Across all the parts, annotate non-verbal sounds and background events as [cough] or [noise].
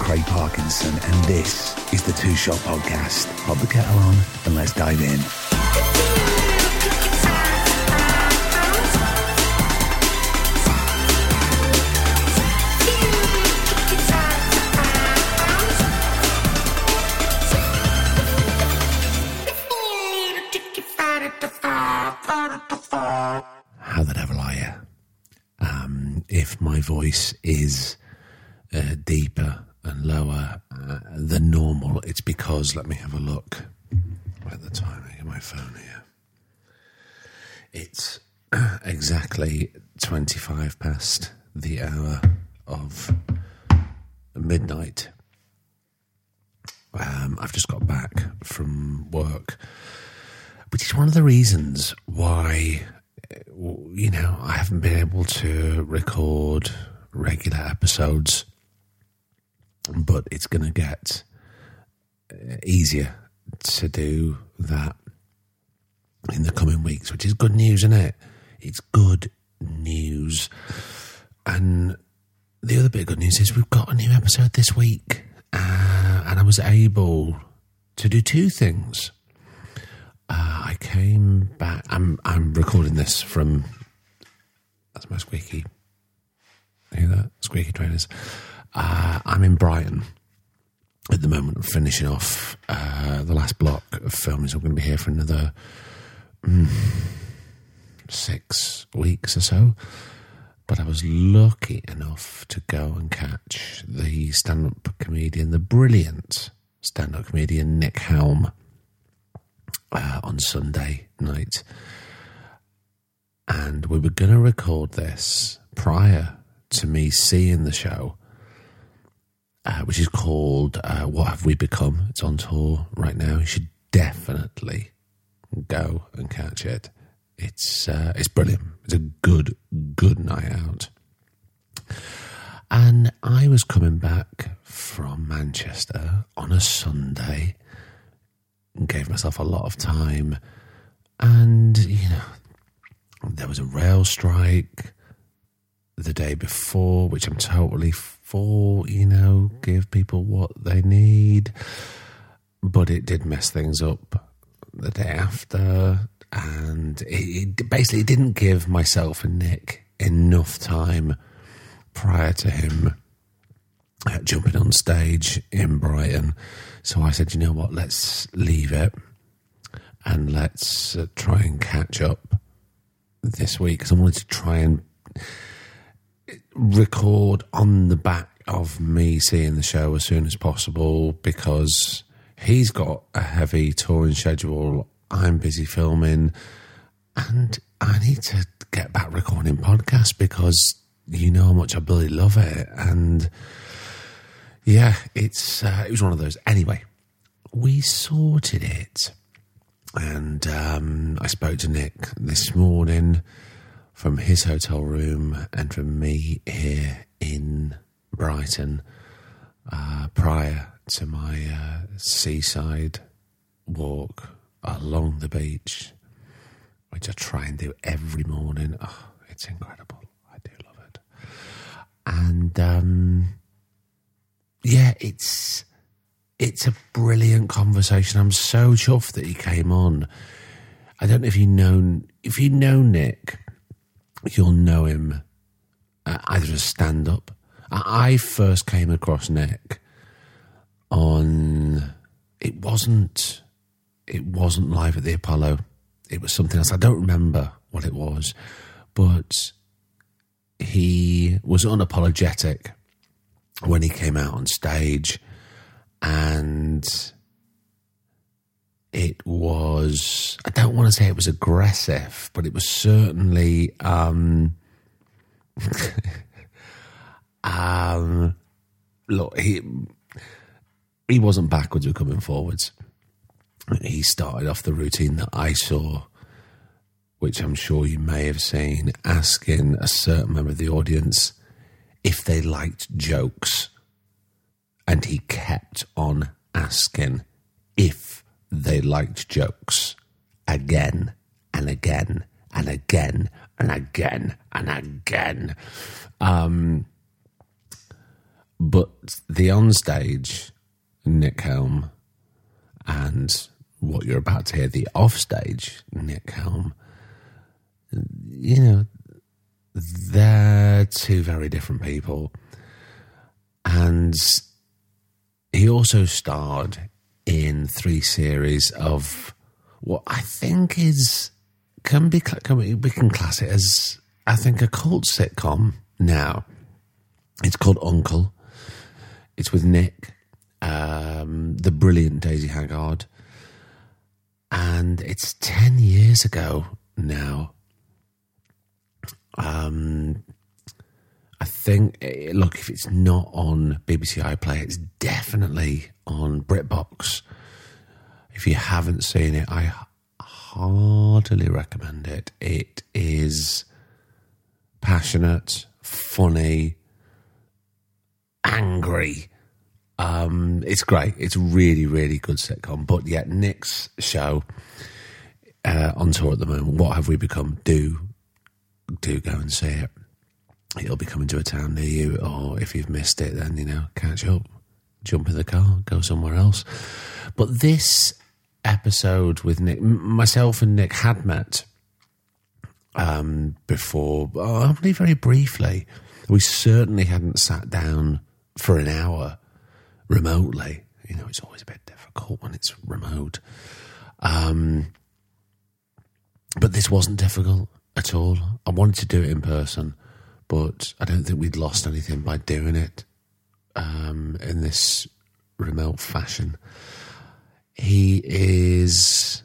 Craig Parkinson, and this is the Two Shot Podcast. Pop the kettle on and let's dive in. How the devil are you? Um, if my voice is uh, deeper and lower uh, than normal, it's because, let me have a look at the timing of my phone here. It's [clears throat] exactly 25 past the hour of midnight. Um, I've just got back from work, which is one of the reasons why, uh, you know, I haven't been able to record regular episodes, but it's going to get uh, easier to do that in the coming weeks, which is good news, isn't it? It's good news. And the other bit of good news is we've got a new episode this week, uh, and I was able to do two things. Uh, I came back. I'm I'm recording this from. That's my squeaky. Hear that squeaky trainers? Uh, I'm in Brighton at the moment. Finishing off uh, the last block of filming, so I'm going to be here for another mm, six weeks or so. But I was lucky enough to go and catch the stand up comedian, the brilliant stand up comedian Nick Helm, uh, on Sunday night. And we were going to record this prior to me seeing the show, uh, which is called uh, What Have We Become? It's on tour right now. You should definitely go and catch it. It's uh, it's brilliant. It's a good good night out. And I was coming back from Manchester on a Sunday and gave myself a lot of time. And, you know, there was a rail strike the day before, which I'm totally for, you know, give people what they need. But it did mess things up the day after. And it, it basically didn't give myself and Nick enough time prior to him uh, jumping on stage in Brighton. So I said, you know what, let's leave it and let's uh, try and catch up this week because I wanted to try and record on the back of me seeing the show as soon as possible because he's got a heavy touring schedule. I'm busy filming and I need to get back recording podcasts because you know how much I bloody love it. And yeah, it's uh, it was one of those. Anyway, we sorted it, and um, I spoke to Nick this morning from his hotel room and from me here in Brighton uh, prior to my uh, seaside walk along the beach, which I try and do every morning. Oh, it's incredible. I do love it. And um, yeah, it's it's a brilliant conversation. I'm so chuffed that he came on. I don't know if you know if you know Nick, you'll know him uh, either as stand up. I first came across Nick on it wasn't it wasn't live at the Apollo. It was something else. I don't remember what it was, but he was unapologetic when he came out on stage and it was I don't want to say it was aggressive, but it was certainly um [laughs] um look he he wasn't backwards with coming forwards. He started off the routine that I saw, which I'm sure you may have seen, asking a certain member of the audience if they liked jokes. And he kept on asking if they liked jokes again and again and again and again and again. Um, But the onstage Nick Helm and what you're about to hear, the offstage Nick Helm, you know, they're two very different people. And he also starred in three series of what I think is can be can we, we can class it as I think a cult sitcom now. It's called Uncle. It's with Nick, um, the brilliant Daisy Haggard, and it's ten years ago now. Um, I think, eh, look, if it's not on BBC iPlayer, it's definitely on BritBox. If you haven't seen it, I heartily recommend it. It is passionate, funny, angry. Um, it's great. It's really, really good sitcom. But yet, Nick's show uh, on tour at the moment. What have we become? Do do go and see it. It'll be coming to a town near you, or if you've missed it, then you know catch up, jump in the car, go somewhere else. But this episode with Nick, myself and Nick had met um, before, only very briefly. We certainly hadn't sat down for an hour remotely. You know, it's always a bit difficult when it's remote. Um, but this wasn't difficult at all. I wanted to do it in person, but I don't think we'd lost anything by doing it um, in this remote fashion. He is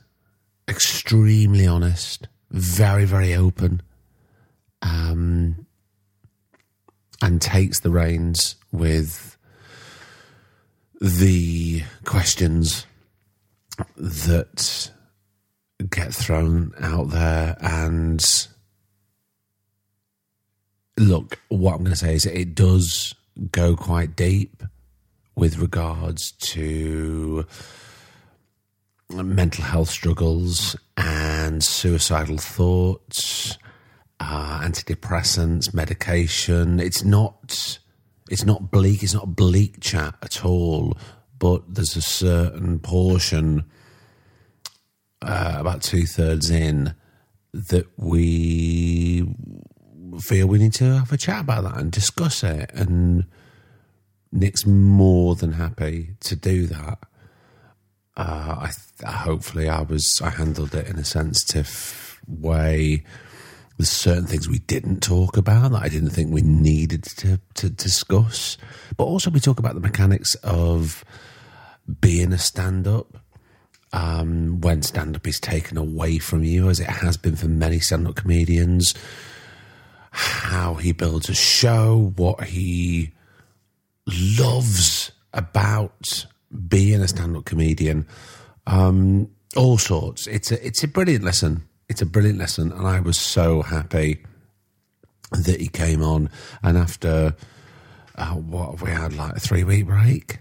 extremely honest, very, very open, um, and takes the reins with the questions that get thrown out there. And look, what I'm going to say is it does go quite deep with regards to mental health struggles and suicidal thoughts, uh, antidepressants, medication. It's not it's not bleak. It's not bleak chat at all. But there's a certain portion, uh, about two thirds in, that we feel we need to have a chat about that and discuss it. And Nick's more than happy to do that uh, I th- hopefully I was I handled it in a sensitive way. There's certain things we didn't talk about that I didn't think we needed to to discuss, but also we talk about the mechanics of being a stand up. Um, when stand up is taken away from you, as it has been for many stand up comedians, how he builds a show, what he loves about being a stand-up comedian, um, all sorts. It's a it's a brilliant lesson. It's a brilliant lesson, and I was so happy that he came on. And after uh, what have we had like a three week break,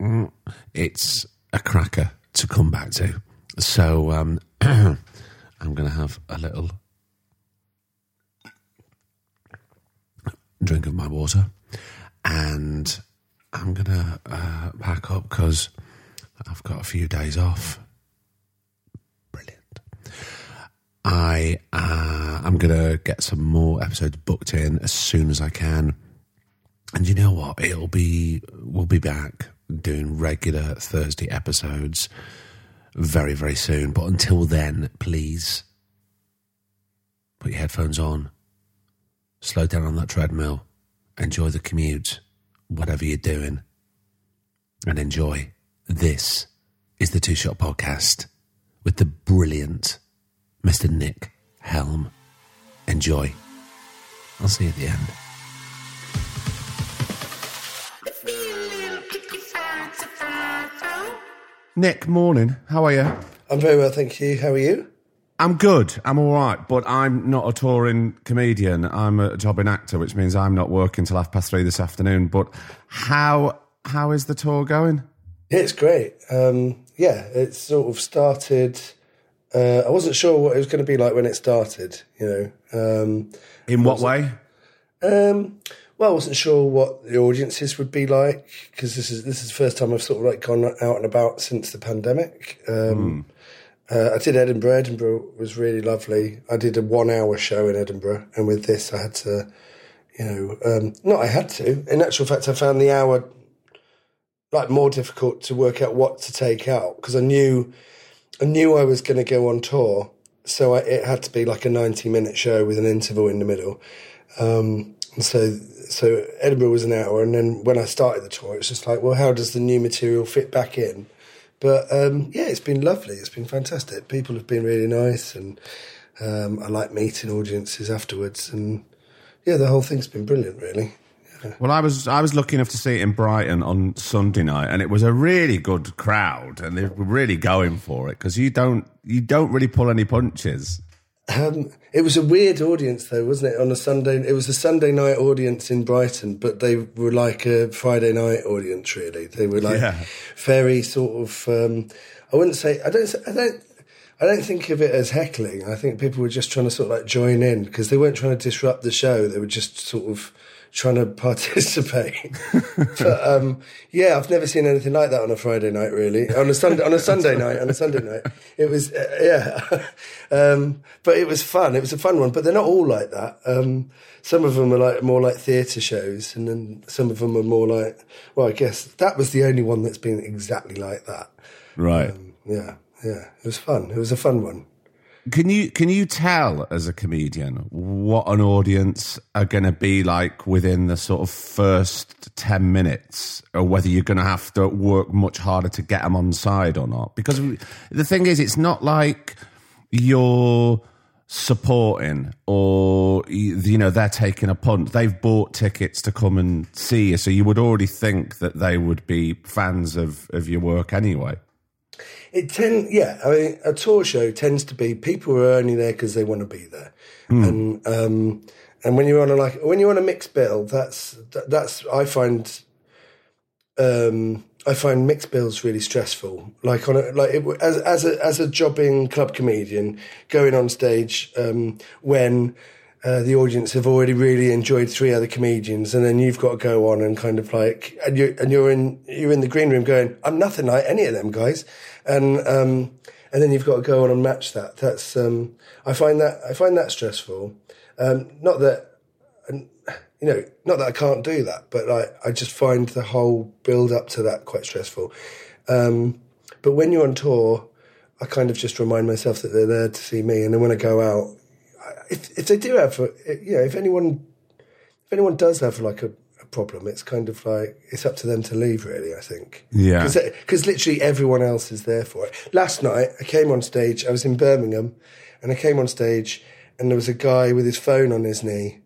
mm, it's a cracker to come back to. So um, [clears throat] I'm going to have a little drink of my water and I'm gonna uh, pack up because I've got a few days off. Brilliant. I uh, I'm gonna get some more episodes booked in as soon as I can. And you know what? It'll be we'll be back doing regular Thursday episodes very very soon. But until then, please put your headphones on, slow down on that treadmill, enjoy the commute whatever you're doing, and enjoy. This is the Two Shot Podcast with the brilliant Mr. Nick Helm. Enjoy. I'll see you at the end. Nick, morning. How are you? I'm very well, thank you. How are you? I'm good. I'm all right, but I'm not a touring comedian. I'm a jobbing actor, which means I'm not working till half past three this afternoon. But how how is the tour going? It's great. Um, yeah, it sort of started. Uh, I wasn't sure what it was going to be like when it started. You know, um, in what way? Um, well, I wasn't sure what the audiences would be like because this is this is the first time I've sort of like gone out and about since the pandemic. Um, uh, I did Edinburgh. Edinburgh was really lovely. I did a one hour show in Edinburgh, and with this, I had to, you know, um, not I had to. In actual fact, I found the hour like more difficult to work out what to take out because I knew I knew I was going to go on tour, so I, it had to be like a ninety minute show with an interval in the middle. Um, and so so Edinburgh was an hour, and then when I started the tour, it was just like, well, how does the new material fit back in? But um, yeah, it's been lovely. It's been fantastic. People have been really nice, and um, I like meeting audiences afterwards. And yeah, the whole thing's been brilliant, really. Well, I was I was lucky enough to see it in Brighton on Sunday night, and it was a really good crowd, and they were really going for it because you don't you don't really pull any punches. Um, it was a weird audience, though, wasn't it? On a Sunday, it was a Sunday night audience in Brighton, but they were like a Friday night audience. Really, they were like Yeah. very sort of. Um, I wouldn't say. I don't. I don't. I don't think of it as heckling. I think people were just trying to sort of like join in because they weren't trying to disrupt the show. They were just sort of trying to [laughs] participate. but um, yeah, I've never seen anything like that on a Friday night. Really, on a Sunday on a Sunday night on a Sunday night, it was uh, yeah. [laughs] um, but it was fun. It was a fun one. But they're not all like that. Um, some of them are like more like theatre shows, and then some of them are more like. Well, I guess that was the only one that's been exactly like that. Right. Yeah, yeah. It was fun. It was a fun one. Can you can you tell as a comedian what an audience are going to be like within the sort of first ten minutes, or whether you're going to have to work much harder to get them on side or not? Because the thing is, it's not like you're supporting or you know they're taking a punt. They've bought tickets to come and see you. So you would already think that they would be fans of of your work anyway It tend, yeah. I mean, a tour show tends to be people are only there because they want to be there, and um, and when you're on a like when you're on a mixed bill, that's that- that's I find um, I find mixed bills really stressful. Like on a, like it, as as a as a jobbing club comedian going on stage um, when. Uh, the audience have already really enjoyed three other comedians, and then you've got to go on and kind of like, and you and you're in you're in the green room going, I'm nothing like any of them guys, and um, and then you've got to go on and match that. That's um, I find that I find that stressful. Um, not that you know, not that I can't do that, but like I just find the whole build up to that quite stressful. Um, but when you're on tour, I kind of just remind myself that they're there to see me, and then when I go out, if if they do have, a, you know, if anyone if anyone does have like a, a problem, it's kind of like it's up to them to leave. Really, I think. Yeah. Because literally everyone else is there for it. Last night, I came on stage. I was in Birmingham, and I came on stage, and there was a guy with his phone on his knee,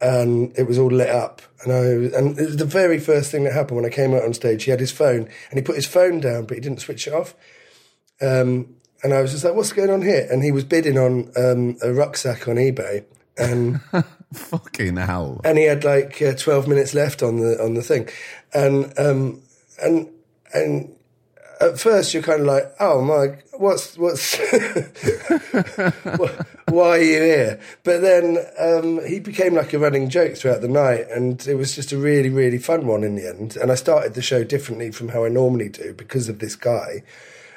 and it was all lit up. And I and it was the very first thing that happened when I came out on stage. He had his phone, and he put his phone down, but he didn't switch it off. Um, and I was just like, "What's going on here?" And he was bidding on um, a rucksack on eBay, and [laughs] fucking hell. and he had like uh, 12 minutes left on the on the thing. And um and and at first you're kind of like oh my what's what's [laughs] why are you here? But then um he became like a running joke throughout the night and it was just a really really fun one in the end. And i started the show differently from how i normally do because of this guy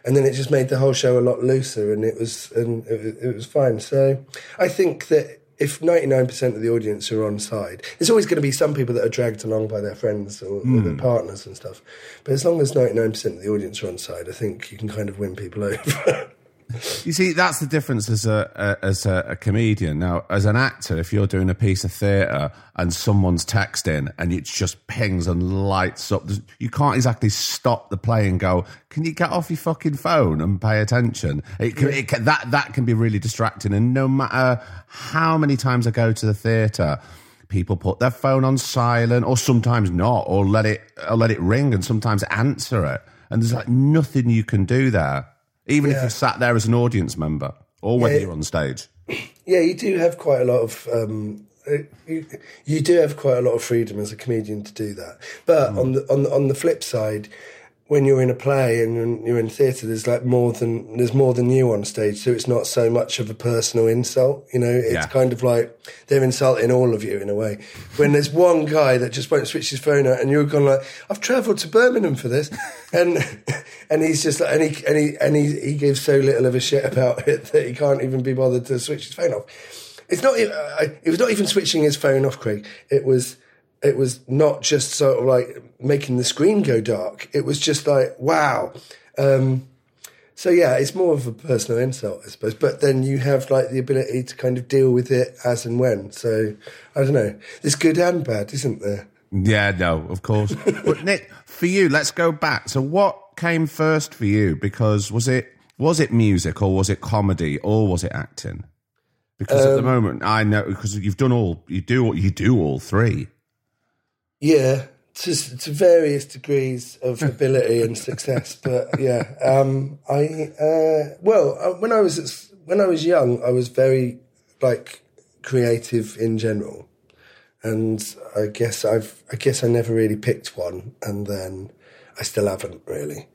and then it just made the whole show a lot looser and it was and it, was- it was fine. So i think that if 99% of the audience are on side there's always going to be some people that are dragged along by their friends or, or their hmm. partners and stuff. But as long as 99% of the audience are on side i think you can kind of win people [laughs] over You see, that's the difference as a, a as a, a comedian. Now, as an actor, if you're doing a piece of theatre and someone's texting and it just pings and lights up, you can't exactly stop the play and go, "Can you get off your fucking phone and pay attention?" It can, it can, that that can be really distracting. And no matter how many times I go to the theatre. People put their phone on silent, or sometimes not, or let it or let it ring, and sometimes answer it. And there's like nothing you can do there even if you're sat there as an audience member or whether Yeah. you're on stage. [clears throat] Yeah, you do have quite a lot of um, you, you do have quite a lot of freedom as a comedian to do that. But on the on the, on the flip side, when you're in a play and you're- in theatre, there's like more than there's more than you on stage, so it's not so much of a personal insult. You know, it's Yeah. kind of like they're insulting all of you in a way. When there's one guy that just won't switch his phone out, and you're going like, "I've travelled to Birmingham for this," [laughs] and and he's just like, and he and he and he, he gives so little of a shit about [laughs] it that he can't even be bothered to switch his phone off. It's not. uh, It was not even switching his phone off, Craig. It was. It was not just sort of like making the screen go dark. It was just like wow. Um, so yeah, it's more of a personal insult, I suppose. But then you have like the ability to kind of deal with it as and when. So I don't know. There's good and bad, isn't there? Yeah, no, of course. [laughs] but Nick, for you, let's go back. So, what came first for you? Because was it was it music or was it comedy or was it acting? Because at the moment, I know because you've done all you do you do all three. Yeah, to, to various degrees of [laughs] ability and success. But yeah, um, I uh, well uh, when I was when I was young, I was very like creative in general, and I guess I've I guess I never really picked one, and then I still haven't really.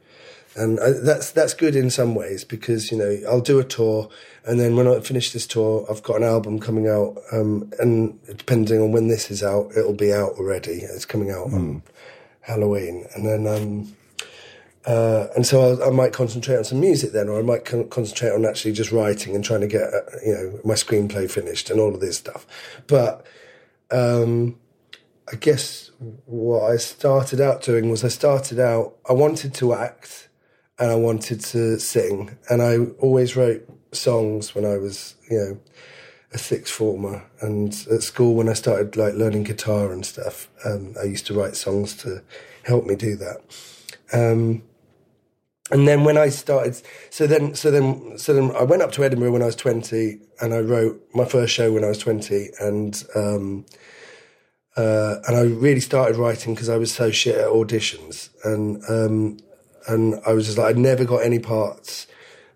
And I, that's that's good in some ways because you know I'll do a tour, and then when I finish this tour, I've got an album coming out, um, and depending on when this is out, it'll be out already. It's coming out on Halloween, and then um, uh, and so I'll, I might concentrate on some music then, or I might con- concentrate on actually just writing and trying to get uh, you know my screenplay finished and all of this stuff. But um, I guess what I started out doing was I started out I wanted to act and I wanted to sing, and I always wrote songs when I was you know a sixth former. And at school when I started like learning guitar and stuff um, I used to write songs to help me do that. Um, and then when I started so then so then so then I went up to Edinburgh when I was 20 and I wrote my first show when I was 20 and um, uh, and I really started writing because I was so shit at auditions. And um, and I was just like I never got any parts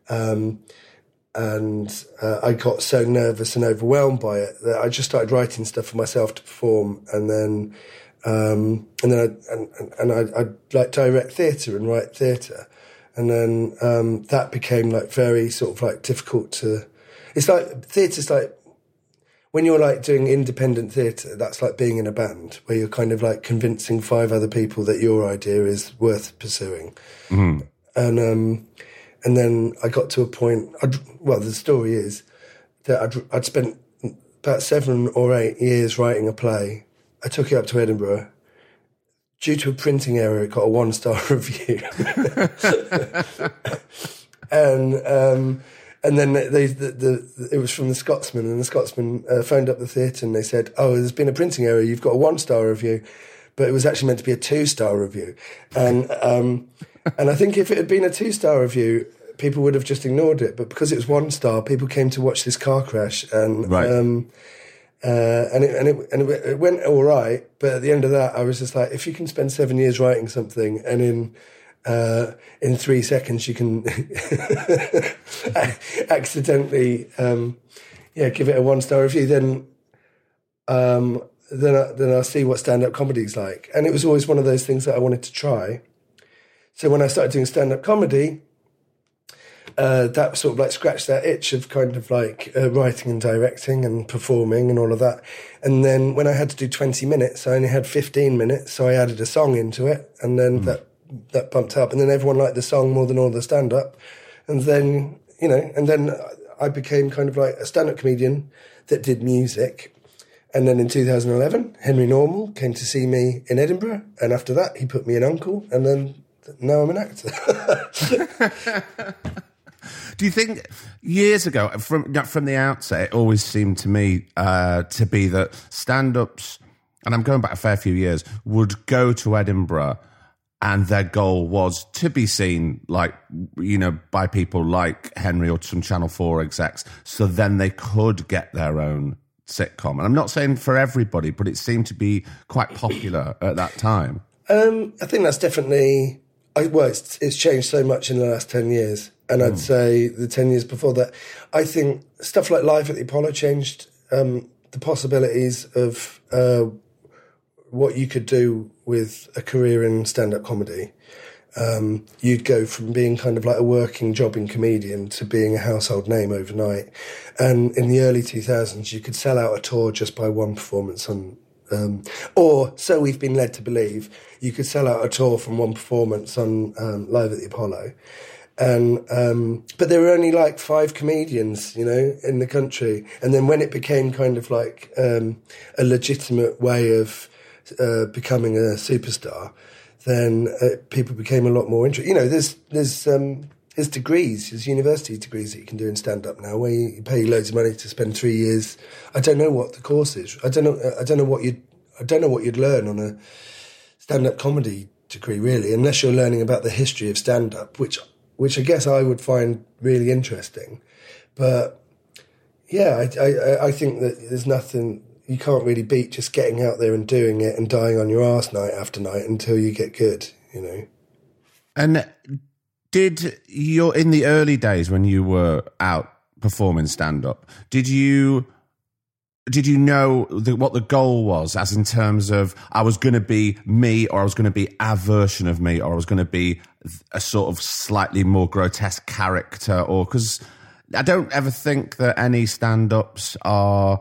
um, and uh, I got so nervous and overwhelmed by it that I just started writing stuff for myself to perform, and then um, and then I, and, and- I, I'd like direct theatre and write theatre, and then um, that became like very sort of like difficult to. It's like theatre's like when you're like doing independent theatre, that's like being in a band where you're kind of like convincing five other people that your idea is worth pursuing, and um, and then I got to a point. I'd, well, the story is that I'd, I'd spent about seven or eight years writing a play. I took it up to Edinburgh. Due to a printing error, it got a one star [laughs] review, [laughs] and um, and then they the, the it was from the Scotsman, and the Scotsman uh, phoned up the theatre and they said, "Oh, there's been a printing error. You've got a one star review." But it was actually meant to be a two star review, and um, and I think if it had been a two star review, people would have just ignored it. But because it was one star, people came to watch this car crash, and Right. um, uh, and it, and it and it, it went all right. But at the end of that, I was just like, if you can spend seven years writing something, and in uh, in three seconds you can [laughs] accidentally um, yeah give it a one star review, then um, then I, then I'll see what stand up comedy's like. And it was always one of those things that I wanted to try. So when I started doing stand up comedy, uh, that sort of like scratched that itch of kind of like uh, writing and directing and performing and all of that. And then when I had to do 20 minutes, I only had 15 minutes. So I added a song into it and then that, that bumped up. And then everyone liked the song more than all the stand up. And then, you know, and then I became kind of like a stand up comedian that did music. And then in 2011, Henry Normal came to see me in Edinburgh. And after that, he put me in Uncle. And then now I'm an actor. [laughs] Do you think years ago, from from the outset, it always seemed to me uh, to be that stand-ups, and I'm going back a fair few years, would go to Edinburgh, and their goal was to be seen, like you know, by people like Henry or some Channel Four execs, so then they could get their own sitcom. And I'm not saying for everybody, but it seemed to be quite popular at that time. Um, I think that's definitely. I, well, it's, it's changed so much in the last ten years, and I'd say the ten years before that. I think stuff like Live at the Apollo changed um, the possibilities of uh, what you could do with a career in stand-up comedy, um, you'd go from being kind of like a working jobbing comedian to being a household name overnight. And in the early 2000s, you could sell out a tour just by one performance on, um, or so we've been led to believe, you could sell out a tour from one performance on um, Live at the Apollo. And um, but there were only like five comedians, you know, in the country. And then when it became kind of like um, a legitimate way of uh, becoming a superstar, then uh, people became a lot more interested. You know, there's there's um, there's degrees, there's university degrees that you can do in stand up now, where you pay loads of money to spend three years. I don't know what the course is. I don't know. I don't know what you. I don't know what you'd learn on a stand up comedy degree, really, unless you're learning about the history of stand up, which which I guess I would find really interesting. But yeah, I, I, I think that there's nothing you can't really beat just getting out there and doing it and dying on your ass night after night until you get good, you know. And did you in the early days when you were out performing stand up, did you did you know the, what the goal was as in terms of I was going to be me or I was going to be a version of me or I was going to be a sort of slightly more grotesque character or because I don't ever think that any stand-ups are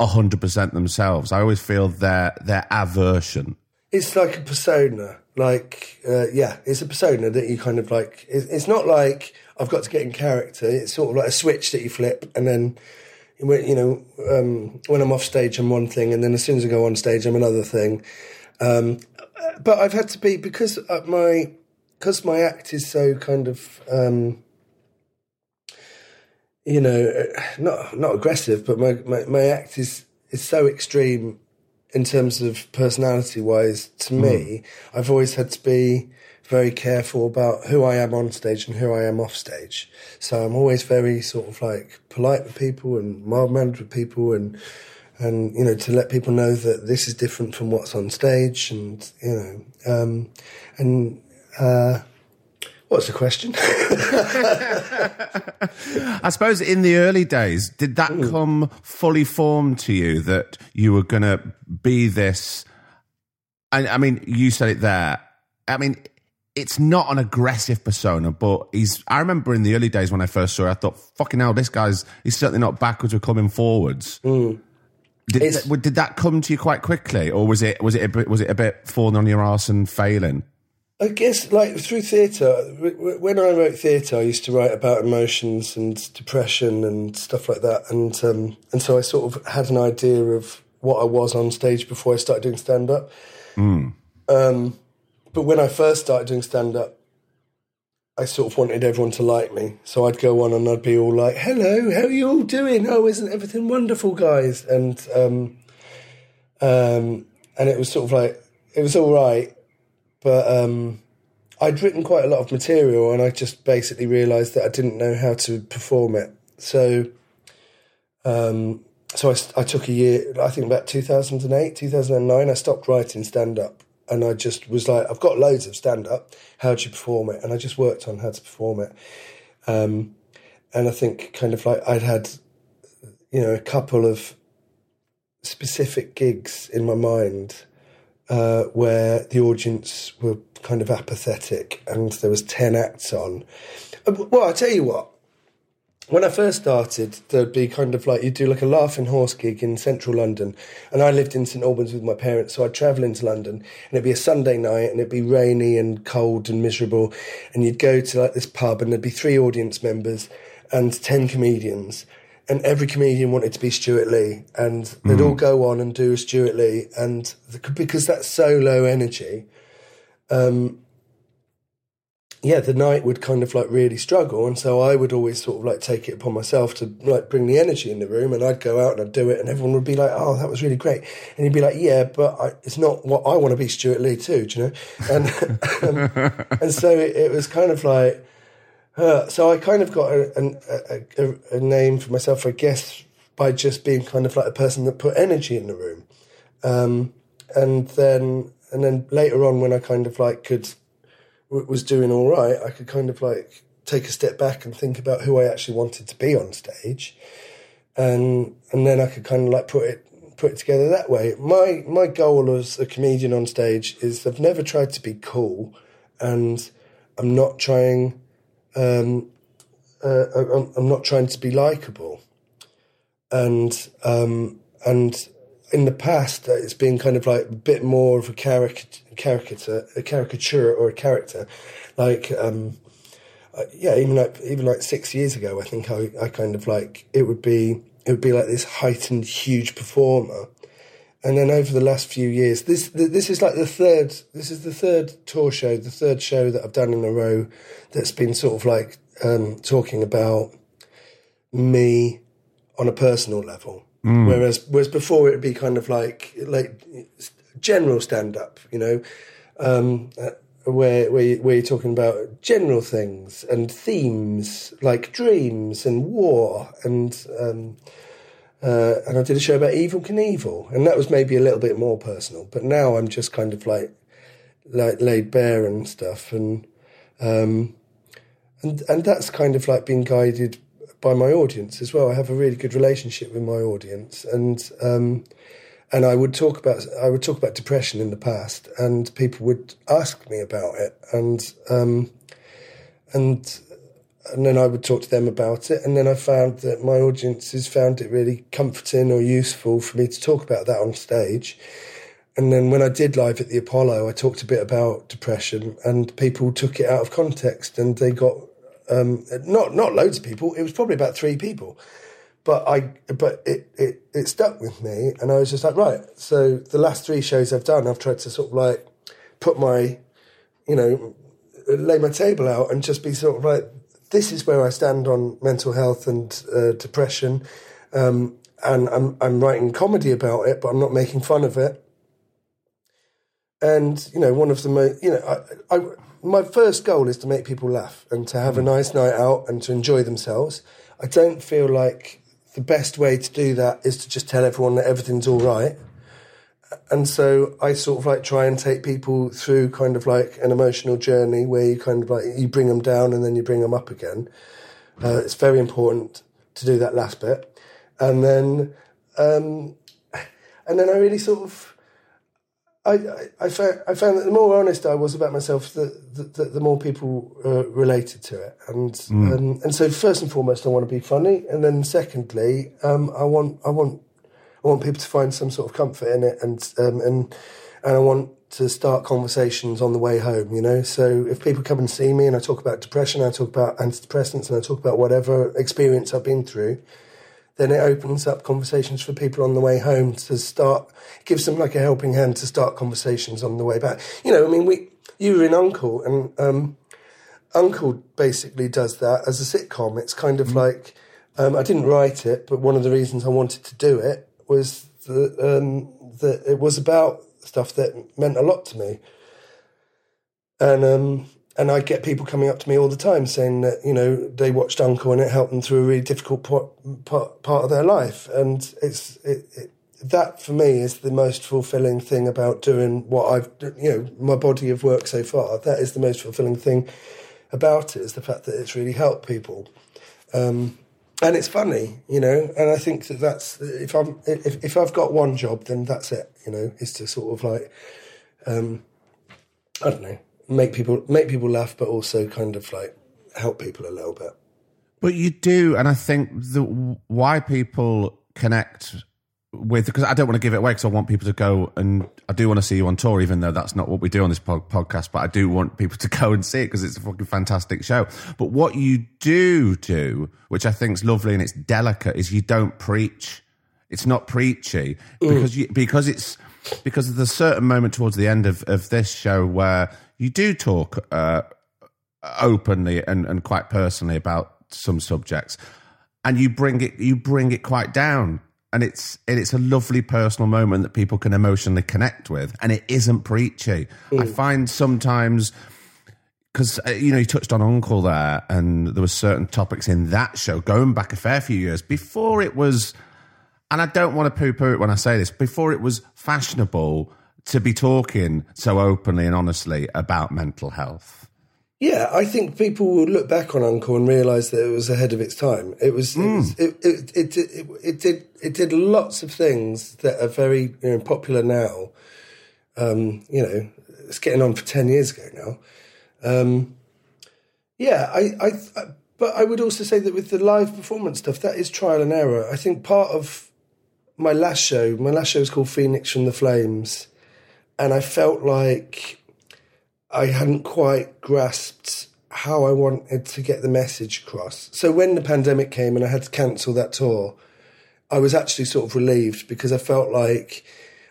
100% themselves. I always feel their their aversion. It's like a persona. Like, uh, yeah, it's a persona that you kind of like. It's not like I've got to get in character. It's sort of like a switch that you flip and then you know, um, when I'm off stage, I'm one thing, and then as soon as I go on stage, I'm another thing. Um, but I've had to be because my because my act is so kind of um, you know not not aggressive, but my, my, my act is is so extreme in terms of personality wise. To mm. me, I've always had to be very careful about who I am on stage and who I am off stage. So I'm always very sort of like polite with people and mild mannered with people and and you know to let people know that this is different from what's on stage and you know um, and uh, what's the question? [laughs] I suppose in the early days, did that mm. come fully formed to you that you were going to be this? I, I mean, you said it there. I mean, it's not an aggressive persona, but he's. I remember in the early days when I first saw it, I thought, "Fucking hell, this guy's he's certainly not backwards or coming forwards." Mm. Did, did that come to you quite quickly, or was it was it a bit, was it a bit falling on your ass and failing? I guess like through theatre. When I wrote theatre, I used to write about emotions and depression and stuff like that, and um, and so I sort of had an idea of what I was on stage before I started doing stand up. Mm. Um, but when I first started doing stand up, I sort of wanted everyone to like me. So I'd go on and I'd be all like, hello, how are you all doing? Oh, isn't everything wonderful, guys? And, um, um, and it was sort of like, it was all right. But, um, I'd written quite a lot of material and I just basically realized that I didn't know how to perform it. So, um, so I, I took a year, I think about 2008, 2009, I stopped writing stand up and I just was like, I've got loads of stand up. How do you perform it? And I just worked on how to perform it. Um, and I think kind of like I'd had, you know, a couple of specific gigs in my mind uh, where the audience were kind of apathetic and there was 10 acts on. Uh, well, I tell you what, when I first started, there'd be kind of like you'd do like a laughing horse gig in central London, and I lived in St Albans with my parents, so I'd travel into London, and it'd be a Sunday night, and it'd be rainy and cold and miserable, and you'd go to like this pub, and there'd be three audience members and ten comedians, and every comedian wanted to be Stewart Lee, and they'd mm. all go on and do Stewart Lee, and the, because that's so low energy. Um, yeah, the night would kind of like really struggle. And so I would always sort of like take it upon myself to like bring the energy in the room and I'd go out and I'd do it and everyone would be like, oh, that was really great. And he'd be like, yeah, but I, it's not what I want to be Stewart Lee too, do you know? And, [laughs] and, and, so it, it, was kind of like, uh, so I kind of got a, a, a, a, name for myself, I guess, by just being kind of like a person that put energy in the room. Um, and then, and then later on when I kind of like could was doing all right, I could kind of like take a step back and think about who I actually wanted to be on stage, and and then I could kind of like put it put it together that way. My my goal as a comedian on stage is I've never tried to be cool, and I'm not trying. Um, uh, I'm, not trying to be likable, and um, and in the past uh, it's been kind of like a bit more of a caricature, caricature, a caricature or a character, like um, uh, yeah, even like even like six years ago, I think I, I kind of like it would be it would be like this heightened, huge performer, and then over the last few years, this this is like the third this is the third tour show, the third show that I've done in a row that's been sort of like um, talking about me on a personal level. Mm. Whereas whereas before it would be kind of like like general stand up, you know, um, uh, where where, you, where you're talking about general things and themes like dreams and war and um, uh, and I did a show about Evel Knievel, and that was maybe a little bit more personal. But now I'm just kind of like like laid bare and stuff, and um, and and that's kind of like being guided by my audience as well. I have a really good relationship with my audience, and um, and I would talk about I would talk about depression in the past, and people would ask me about it, and um, and and then I would talk to them about it. And then I found that my audiences found it really comforting or useful for me to talk about that on stage. And then when I did live at the Apollo, I talked a bit about depression, and people took it out of context, and they got um, not not loads of people. It was probably about three people, but I but it, it it stuck with me, and I was just like, right. So the last three shows I've done, I've tried to sort of like put my, you know, lay my table out and just be sort of like this is where I stand on mental health and uh, depression. Um, and I'm, I'm writing comedy about it, but I'm not making fun of it. And, you know, one of the most, you know, I, I, my first goal is to make people laugh and to have a nice night out and to enjoy themselves. I don't feel like the best way to do that is to just tell everyone that everything's all right and so I sort of like try and take people through kind of like an emotional journey where you kind of like you bring them down and then you bring them up again. Uh, it's very important to do that last bit, and then um, and then I really sort of I, I, I, found, I found that the more honest I was about myself, the the, the, more people uh, related to it, and mm. um, and so first and foremost, I want to be funny, and then secondly, um, I want I want I want people to find some sort of comfort in it, and um, and and I want to start conversations on the way home. You know, so if people come and see me and I talk about depression, I talk about antidepressants, and I talk about whatever experience I've been through, then it opens up conversations for people on the way home to start. gives them like a helping hand to start conversations on the way back. You know, I mean, we you were in Uncle, and um, Uncle basically does that as a sitcom. It's kind of mm. like. Um, I didn't write it, but one of the reasons I wanted to do it was that, um, that it was about stuff that meant a lot to me. And um, and I get people coming up to me all the time saying that you know they watched Uncle and it helped them through a really difficult part, part, part of their life, and it's it, it, that for me is the most fulfilling thing about doing what I've you know my body of work so far. That is the most fulfilling thing about it is the fact that it's really helped people. Um, and it's funny, you know. And I think that that's if I'm if if I've got one job, then that's it, you know, is to sort of like, um, I don't know, make people make people laugh, but also kind of like help people a little bit. But you do, and I think the why people connect with because I don't want to give it away because I want people to go and I do want to see you on tour, even though that's not what we do on this podcast. But I do want people to [laughs] go and see it because it's a fucking fantastic show. But what you do do, which I think is lovely and it's delicate, is you don't preach. It's not preachy because you, because it's because there's a certain moment towards the end of, of this show where you do talk uh, openly and, and quite personally about some subjects, and you bring it you bring it quite down and it's it's a lovely personal moment that people can emotionally connect with, and it isn't preachy. Mm. I find sometimes because uh, you know you touched on Uncle there, and there were certain topics in that show going back a fair few years before it was, and I don't want to poo-poo it when I say this, before it was fashionable to be talking so openly and honestly about mental health. Yeah, I think people will look back on Uncle and realise that it was ahead of its time. It was, mm. it, was it, it, it, it, it, did, it did lots of things that are very you know, popular now. Um, you know, it's getting on for 10 years ago now. Um, yeah, I, I, but I would also say that with the live performance stuff, that is trial and error. I think part of my last show, my last show was called Phoenix from the Flames, and I felt like I hadn't quite grasped how I wanted to get the message across. So when the pandemic came and I had to cancel that tour, I was actually sort of relieved because I felt like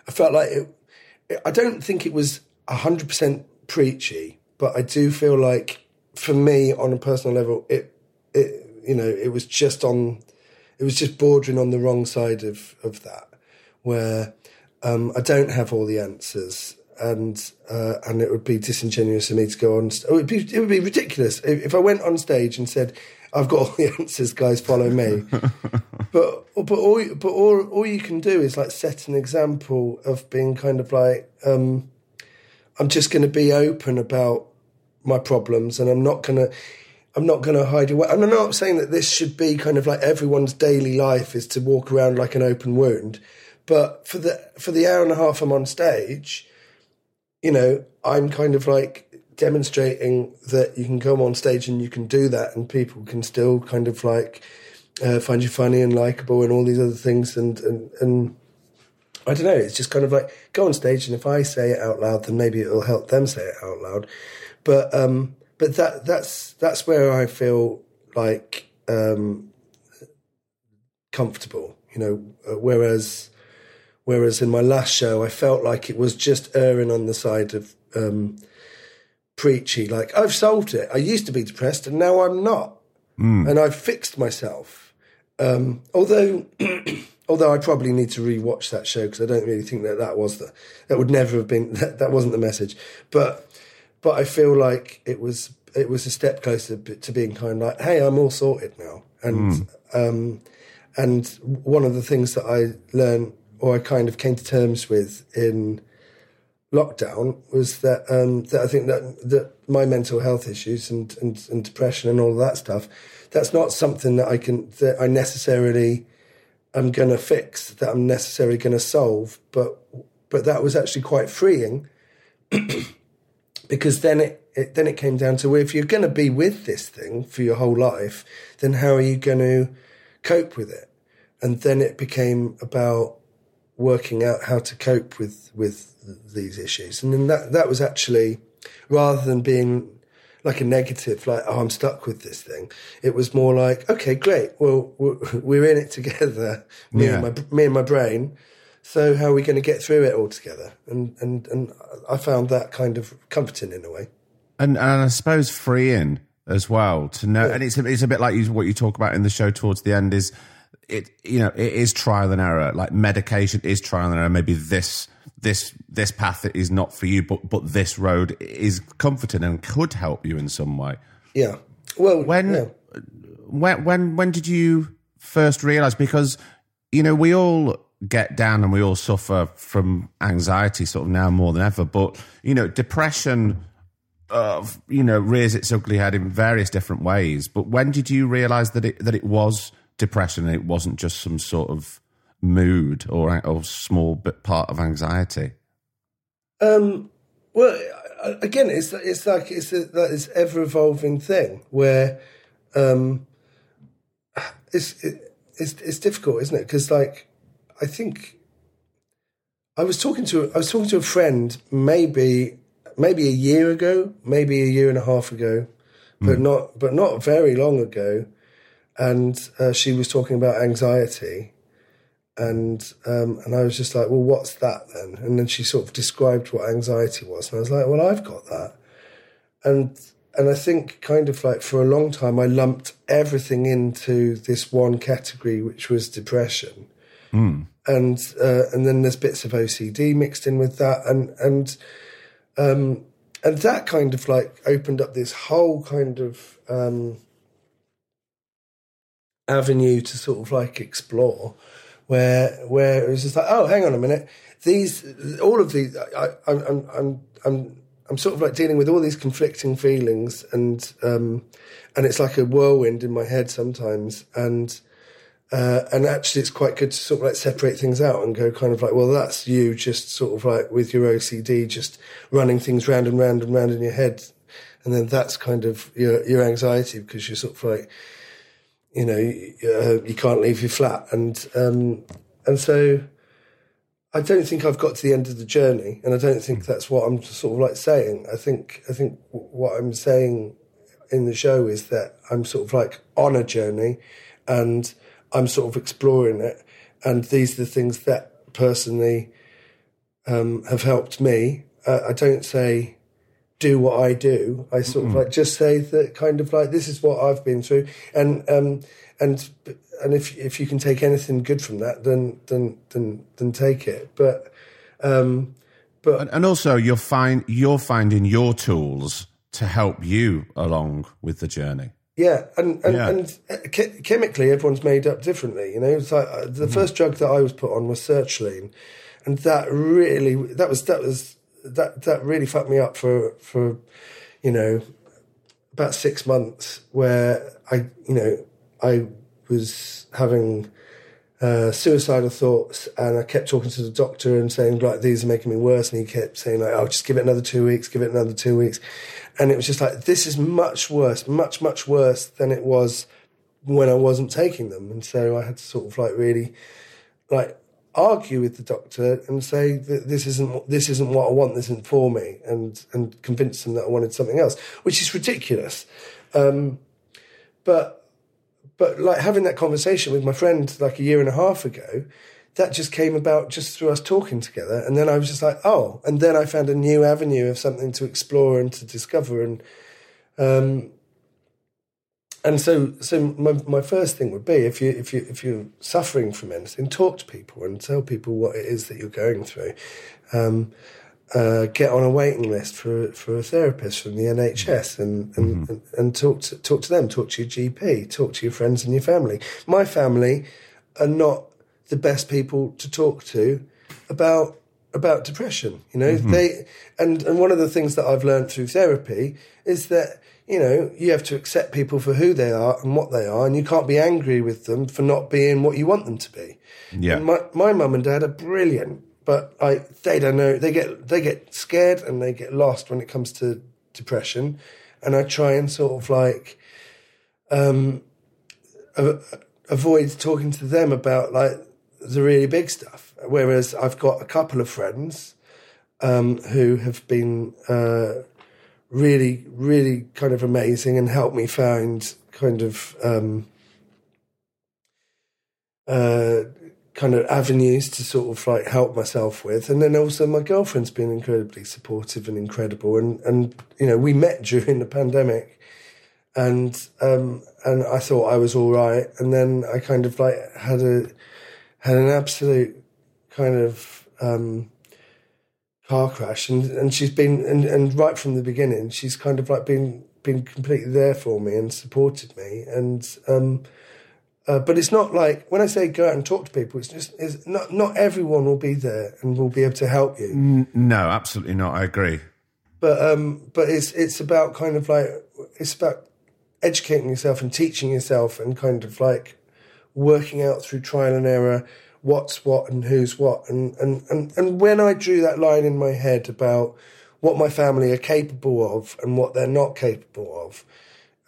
I felt like it, I don't think it was hundred percent preachy, but I do feel like for me on a personal level, it it you know it was just on it was just bordering on the wrong side of of that where um, I don't have all the answers and uh, and it would be disingenuous of me to go on. St- it would be it would be ridiculous if, if I went on stage and said, "I've got all the [laughs] answers, guys, follow me." [laughs] but but all but all all you can do is like set an example of being kind of like um, I'm just going to be open about my problems, and I'm not going to. I'm not going to hide away. And I'm not saying that this should be kind of like everyone's daily life is to walk around like an open wound, but for the for the hour and a half I'm on stage, you know, I'm kind of like demonstrating that you can come on stage and you can do that, and people can still kind of like uh, find you funny and likable and all these other things. And, and, and I don't know, it's just kind of like go on stage, and if I say it out loud, then maybe it'll help them say it out loud. But um, but that that's that's where I feel like um, comfortable, you know. Uh, whereas Whereas in my last show, I felt like it was just erring on the side of um, preachy. Like I've solved it. I used to be depressed, and now I'm not, mm. and I've fixed myself. Um, although, [clears throat] although I probably need to rewatch that show because I don't really think that that was the that would never have been [laughs] that, that wasn't the message. But but I feel like it was it was a step closer to being kind of like, hey, I'm all sorted now, and mm. um, and one of the things that I learned or I kind of came to terms with in lockdown was that um, that I think that that my mental health issues and, and, and depression and all of that stuff, that's not something that I can that I necessarily am going to fix, that I'm necessarily going to solve, but but that was actually quite freeing [clears throat] because then it, it then it came down to well, if you're going to be with this thing for your whole life, then how are you going to cope with it? And then it became about working out how to cope with with these issues. And then that that was actually rather than being like a negative, like oh I'm stuck with this thing. It was more like okay, great. Well, we're in it together, [laughs] me yeah. and my me and my brain. So how are we going to get through it all together? And and and I found that kind of comforting in a way. And and I suppose freeing as well to know. Yeah. And it's it's a bit like you, what you talk about in the show towards the end is it you know it is trial and error. Like medication is trial and error. Maybe this this this path is not for you, but but this road is comforting and could help you in some way. Yeah. Well, when yeah. when when when did you first realize? Because you know we all get down and we all suffer from anxiety, sort of now more than ever. But you know, depression. Uh, you know, rears its ugly head in various different ways. But when did you realize that it that it was depression and it wasn't just some sort of mood or or small bit part of anxiety? Um, well, again, it's it's like it's a, that is ever evolving thing where um, it's it, it's it's difficult, isn't it? Because like I think I was talking to I was talking to a friend maybe maybe a year ago, maybe a year and a half ago, but mm. not but not very long ago and uh, she was talking about anxiety, and um, and I was just like, well, what's that then? And then she sort of described what anxiety was, and I was like, well, I've got that, and and I think kind of like for a long time I lumped everything into this one category, which was depression, mm. and uh, and then there's bits of OCD mixed in with that, and and um, and that kind of like opened up this whole kind of um, avenue to sort of like explore where where it was just like oh hang on a minute. These all of these I, I'm I'm I'm I'm sort of like dealing with all these conflicting feelings and um and it's like a whirlwind in my head sometimes. And uh, and actually it's quite good to sort of like separate things out and go kind of like well that's you just sort of like with your OCD just running things round and round and round in your head. And then that's kind of your your anxiety because you're sort of like, you know, you, uh, you can't leave your flat, and um, and so. I don't think I've got to the end of the journey, and I don't think that's what I'm sort of like saying. I think I think what I'm saying in the show is that I'm sort of like on a journey, and I'm sort of exploring it, and these are the things that personally um, have helped me. Uh, I don't say do what I do. I sort mm-hmm. of like just say that kind of like this is what I've been through, and um, and and if if you can take anything good from that, then then then then take it. But um, but and, and also you're find you're finding your tools to help you along with the journey. Yeah, and and, yeah. and uh, chemically, everyone's made up differently. You know, it's like uh, the mm. first drug that I was put on was sertraline, and that really that was that was that that really fucked me up for for you know about six months, where I you know I was having uh, suicidal thoughts, and I kept talking to the doctor and saying like these are making me worse, and he kept saying like, "Oh, just give it another two weeks, give it another two weeks," and it was just like this is much worse, much much worse than it was when I wasn't taking them, and so I had to sort of like really like argue with the doctor and say that this isn't this isn't what I want, this isn't for me, and and convince them that I wanted something else, which is ridiculous. Um, but but like having that conversation with my friend like a year and a half ago, that just came about just through us talking together. And then I was just like, oh, and then I found a new avenue of something to explore and to discover. And, um, and so, so my, my first thing would be if you if you if you're suffering from anything, talk to people and tell people what it is that you're going through. Um, uh, get on a waiting list for for a therapist from the NHS and and, mm-hmm. and, and, talk to talk to them, talk to your GP, talk to your friends and your family. My family are not the best people to talk to about about depression. You know, mm-hmm. they and and one of the things that I've learned through therapy is that you know you have to accept people for who they are and what they are, and you can't be angry with them for not being what you want them to be. Yeah, and my my mum and dad are brilliant but I, they don't know. They get they get scared and they get lost when it comes to depression, and I try and sort of like um, avoid talking to them about like the really big stuff. Whereas I've got a couple of friends um, who have been uh, really, really kind of amazing and helped me find kind of um, uh, kind of avenues to sort of like help myself with. And then also my girlfriend's been incredibly supportive and incredible. And, and you know, we met during the pandemic and, um, and I thought I was all right. And then I kind of like had a, had an absolute kind of, um, car crash and, and she's been, and, and right from the beginning, she's kind of like been, been completely there for me and supported me. And, um, uh, but it's not like when I say go out and talk to people. It's just it's not not everyone will be there and will be able to help you. No, absolutely not. I agree. But um, but it's it's about kind of like it's about educating yourself and teaching yourself and kind of like working out through trial and error what's what and who's what and and and, and when I drew that line in my head about what my family are capable of and what they're not capable of.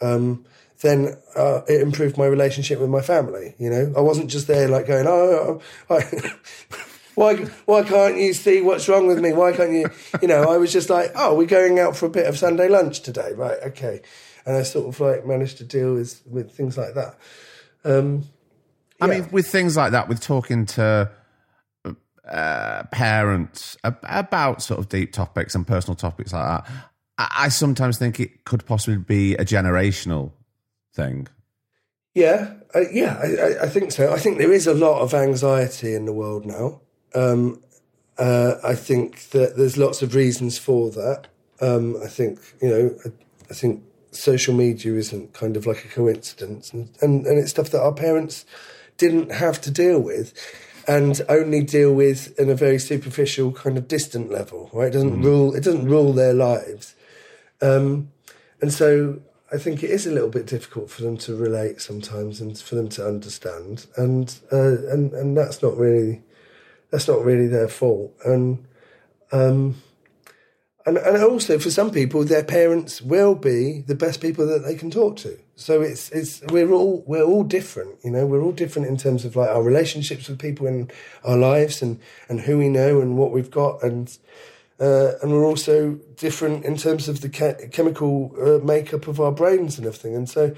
Um, then uh, it improved my relationship with my family. You know, I wasn't just there like going, oh, I, [laughs] why, why can't you see what's wrong with me? Why can't you, [laughs] you know, I was just like, oh, we're going out for a bit of Sunday lunch today. Right. Okay. And I sort of like managed to deal with, with things like that. Um, yeah. I mean, with things like that, with talking to uh, parents about sort of deep topics and personal topics like that, I sometimes think it could possibly be a generational thing? Yeah, uh, yeah, I, I, think so. I think there is a lot of anxiety in the world now. Um, uh, I think that there's lots of reasons for that. Um, I think you know, I, I, think social media isn't kind of like a coincidence, and, and and it's stuff that our parents didn't have to deal with, and only deal with in a very superficial kind of distant level. Right? It doesn't mm. rule. It doesn't rule their lives. Um, and so I think it is a little bit difficult for them to relate sometimes and for them to understand, and uh, and and that's not really that's not really their fault. And um, and and, and also for some people, their parents will be the best people that they can talk to. So it's it's we're all we're all different, you know. We're all different in terms of like our relationships with people in our lives and and who we know and what we've got and. Uh, and we're also different in terms of the ke- chemical uh, makeup of our brains and everything. And so,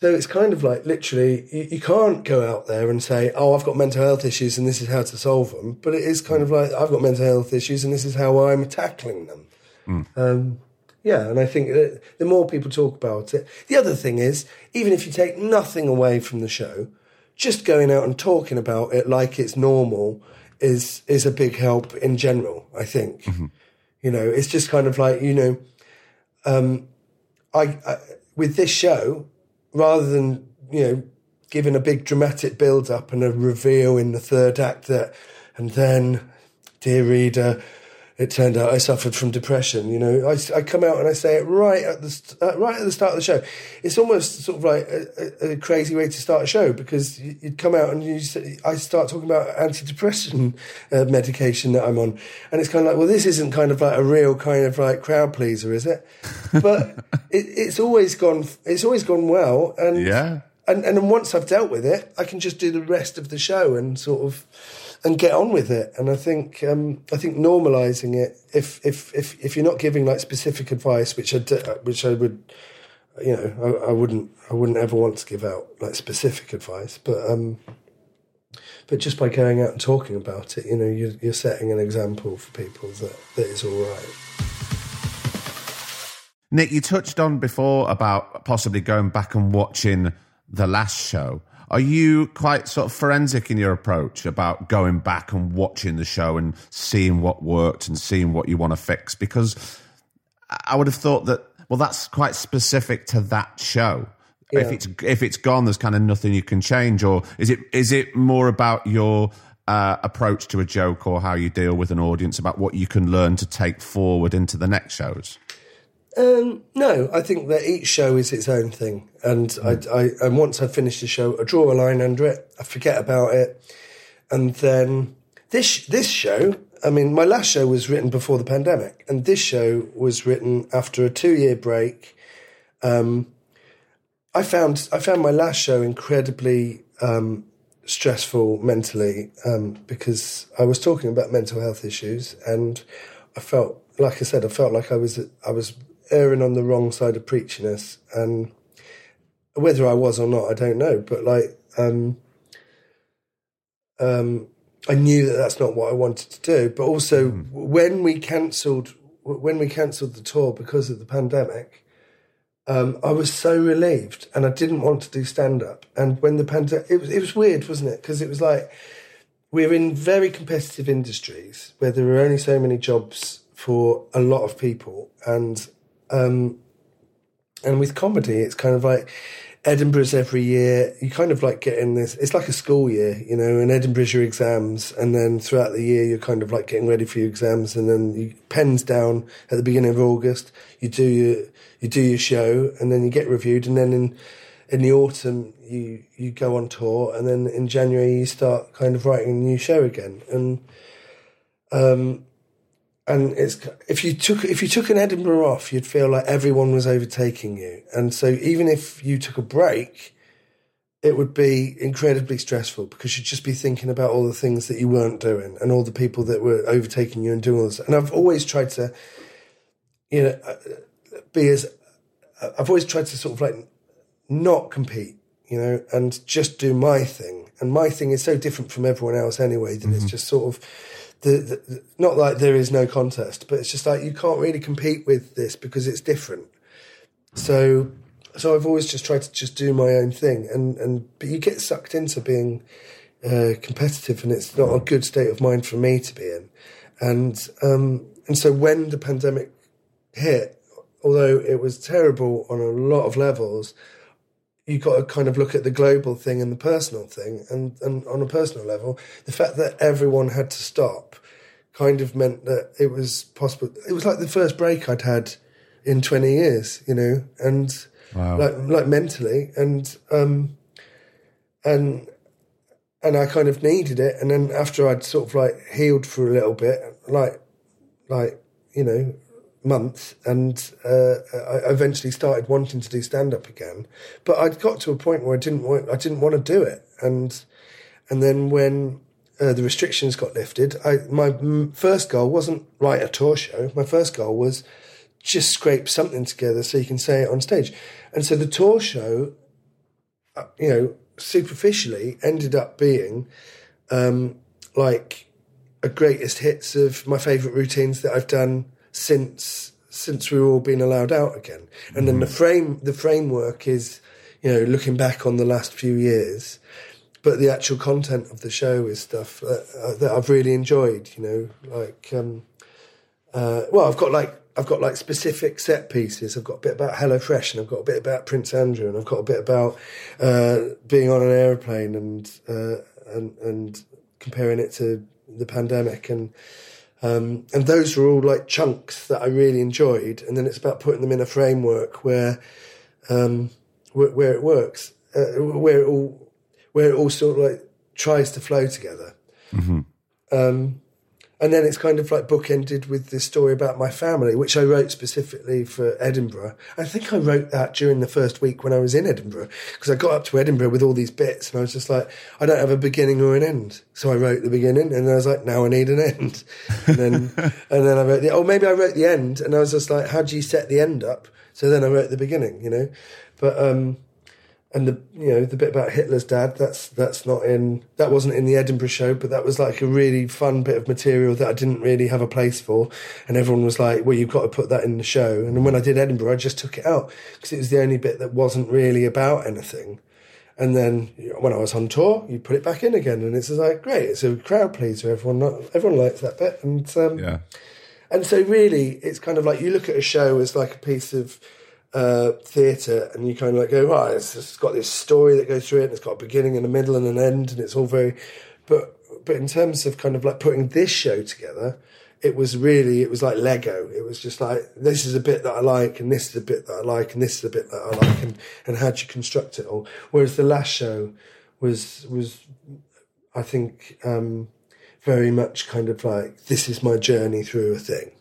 so it's kind of like literally, you, you, can't go out there and say, "Oh, I've got mental health issues and this is how to solve them." But it is kind of like, "I've got mental health issues and this is how I'm tackling them." Mm. Um, yeah, and I think that the more people talk about it, the other thing is, even if you take nothing away from the show, just going out and talking about it like it's normal is is a big help in general. I think, mm-hmm. you know, it's just kind of like you know, um, I, I with this show rather than you know giving a big dramatic build up and a reveal in the third act that, and then, dear reader, it turned out I suffered from depression. You know, I, I come out and I say it right at the uh, right at the start of the show. It's almost sort of like a, a crazy way to start a show because you'd come out and you say, I start talking about antidepressant uh, medication that I'm on, and it's kind of like, well, this isn't kind of like a real kind of like crowd pleaser, is it? But [laughs] it, it's always gone. It's always gone well, and yeah. And, and once I've dealt with it, I can just do the rest of the show and sort of and get on with it. And I think um, I think normalising it, if if if if you're not giving like specific advice, which I which I would, you know, I, I, wouldn't I wouldn't ever want to give out like specific advice, but um, but just by going out and talking about it, you know, you're, you're setting an example for people that that is all right. Nick, you touched on before about possibly going back and watching the last show. Are you quite sort of forensic in your approach about going back and watching the show and seeing what worked and seeing what you want to fix? Because I would have thought that well, that's quite specific to that show. Yeah. If it's if it's gone, there's kind of nothing you can change, or is it is it more about your uh, approach to a joke or how you deal with an audience about what you can learn to take forward into the next shows? Um, no, I think that each show is its own thing, and mm. I, I and once I finish the show, I draw a line under it, I forget about it, and then this this show. I mean, my last show was written before the pandemic, and this show was written after a two year break. Um, I found I found my last show incredibly um, stressful mentally um, because I was talking about mental health issues, and I felt, like I said, I felt like I was I was erring on the wrong side of preachiness, and whether I was or not, I don't know. But like, um, um, I knew that that's not what I wanted to do. But also, mm. when we cancelled, when we cancelled the tour because of the pandemic, um, I was so relieved, and I didn't want to do stand up. And when the pandemic, it was it was weird, wasn't it? Because it was like we're in very competitive industries where there are only so many jobs for a lot of people, and um, and with comedy, it's kind of like Edinburgh's every year. You kind of like getting this. It's like a school year, you know. And Edinburgh's your exams, and then throughout the year, you're kind of like getting ready for your exams, and then you pens down at the beginning of August. You do your you do your show, and then you get reviewed, and then in in the autumn you you go on tour, and then in January you start kind of writing a new show again, and um, and it's if you took if you took an Edinburgh off, you'd feel like everyone was overtaking you, and so even if you took a break, it would be incredibly stressful because you'd just be thinking about all the things that you weren't doing and all the people that were overtaking you and doing all this. And I've always tried to, you know, uh, be as I've always tried to sort of like not compete, you know, and just do my thing. And my thing is so different from everyone else anyway that mm-hmm. it's just sort of the, the, not like there is no contest, but it's just like you can't really compete with this because it's different. So, so I've always just tried to just do my own thing, and and but you get sucked into being uh, competitive, and it's not a good state of mind for me to be in. And um, and so when the pandemic hit, although it was terrible on a lot of levels, you got to kind of look at the global thing and the personal thing. And, and on a personal level, the fact that everyone had to stop kind of meant that it was possible. It was like the first break I'd had in 20 years, you know, and wow. like, like mentally. And, um, and, and I kind of needed it. And then after I'd sort of like healed for a little bit, like, like you know, months, and uh, I eventually started wanting to do stand up again. But I'd got to a point where I didn't want, I didn't want to do it, and and then when uh, the restrictions got lifted, I, my first goal wasn't write a tour show. My first goal was just scrape something together so you can say it on stage. And so the tour show, uh, you know, superficially ended up being um, like a greatest hits of my favourite routines that I've done since since we've all been allowed out again. And then the frame the framework is, you know, looking back on the last few years. But the actual content of the show is stuff that, uh, that I've really enjoyed. You know, like um, uh, well, I've got like I've got like specific set pieces. I've got a bit about HelloFresh, and I've got a bit about Prince Andrew, and I've got a bit about uh, being on an aeroplane and uh, and and comparing it to the pandemic, and um, and those were all like chunks that I really enjoyed. And then it's about putting them in a framework where um, where, where, it works, uh, where it all where it all sort of like tries to flow together. Mm-hmm. Um, and then it's kind of like bookended with this story about my family, which I wrote specifically for Edinburgh. I think I wrote that during the first week when I was in Edinburgh, because I got up to Edinburgh with all these bits, and I was just like, I don't have a beginning or an end. So I wrote the beginning, and I was like, now I need an end. And then, [laughs] and then I wrote the, oh, maybe I wrote the end, and I was just like, how do you set the end up? So then I wrote the beginning, you know. But um, and the you know the bit about Hitler's dad that's that's not in that wasn't in the Edinburgh show but that was like a really fun bit of material that I didn't really have a place for. And everyone was like well you've got to put that in the show. And when I did Edinburgh I just took it out because it was the only bit that wasn't really about anything. And then when I was on tour you put it back in again and it's just like great it's a crowd pleaser. Everyone everyone likes that bit. And um, Yeah. and so really it's kind of like you look at a show as like a piece of uh, theatre and you kind of like go, right, it's, it's got this story that goes through it and it's got a beginning and a middle and an end and it's all very, but, but in terms of kind of like putting this show together, it was really, it was like Lego. It was just like, this is a bit that I like and this is a bit that I like and this is a bit that I like and, and how do you construct it all? Whereas the last show was, was, I think, um, very much kind of like, this is my journey through a thing.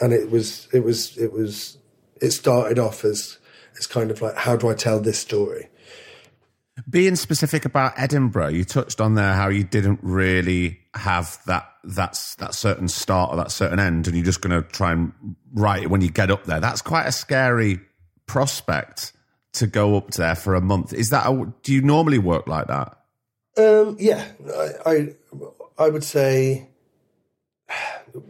And it was, it was, it was, it started off as as kind of like how do I tell this story? Being specific about Edinburgh, you touched on there how you didn't really have that that's that certain start or that certain end, and you're just going to try and write it when you get up there. That's quite a scary prospect to go up there for a month. Is that a, do you normally work like that? Um, yeah, I, I I would say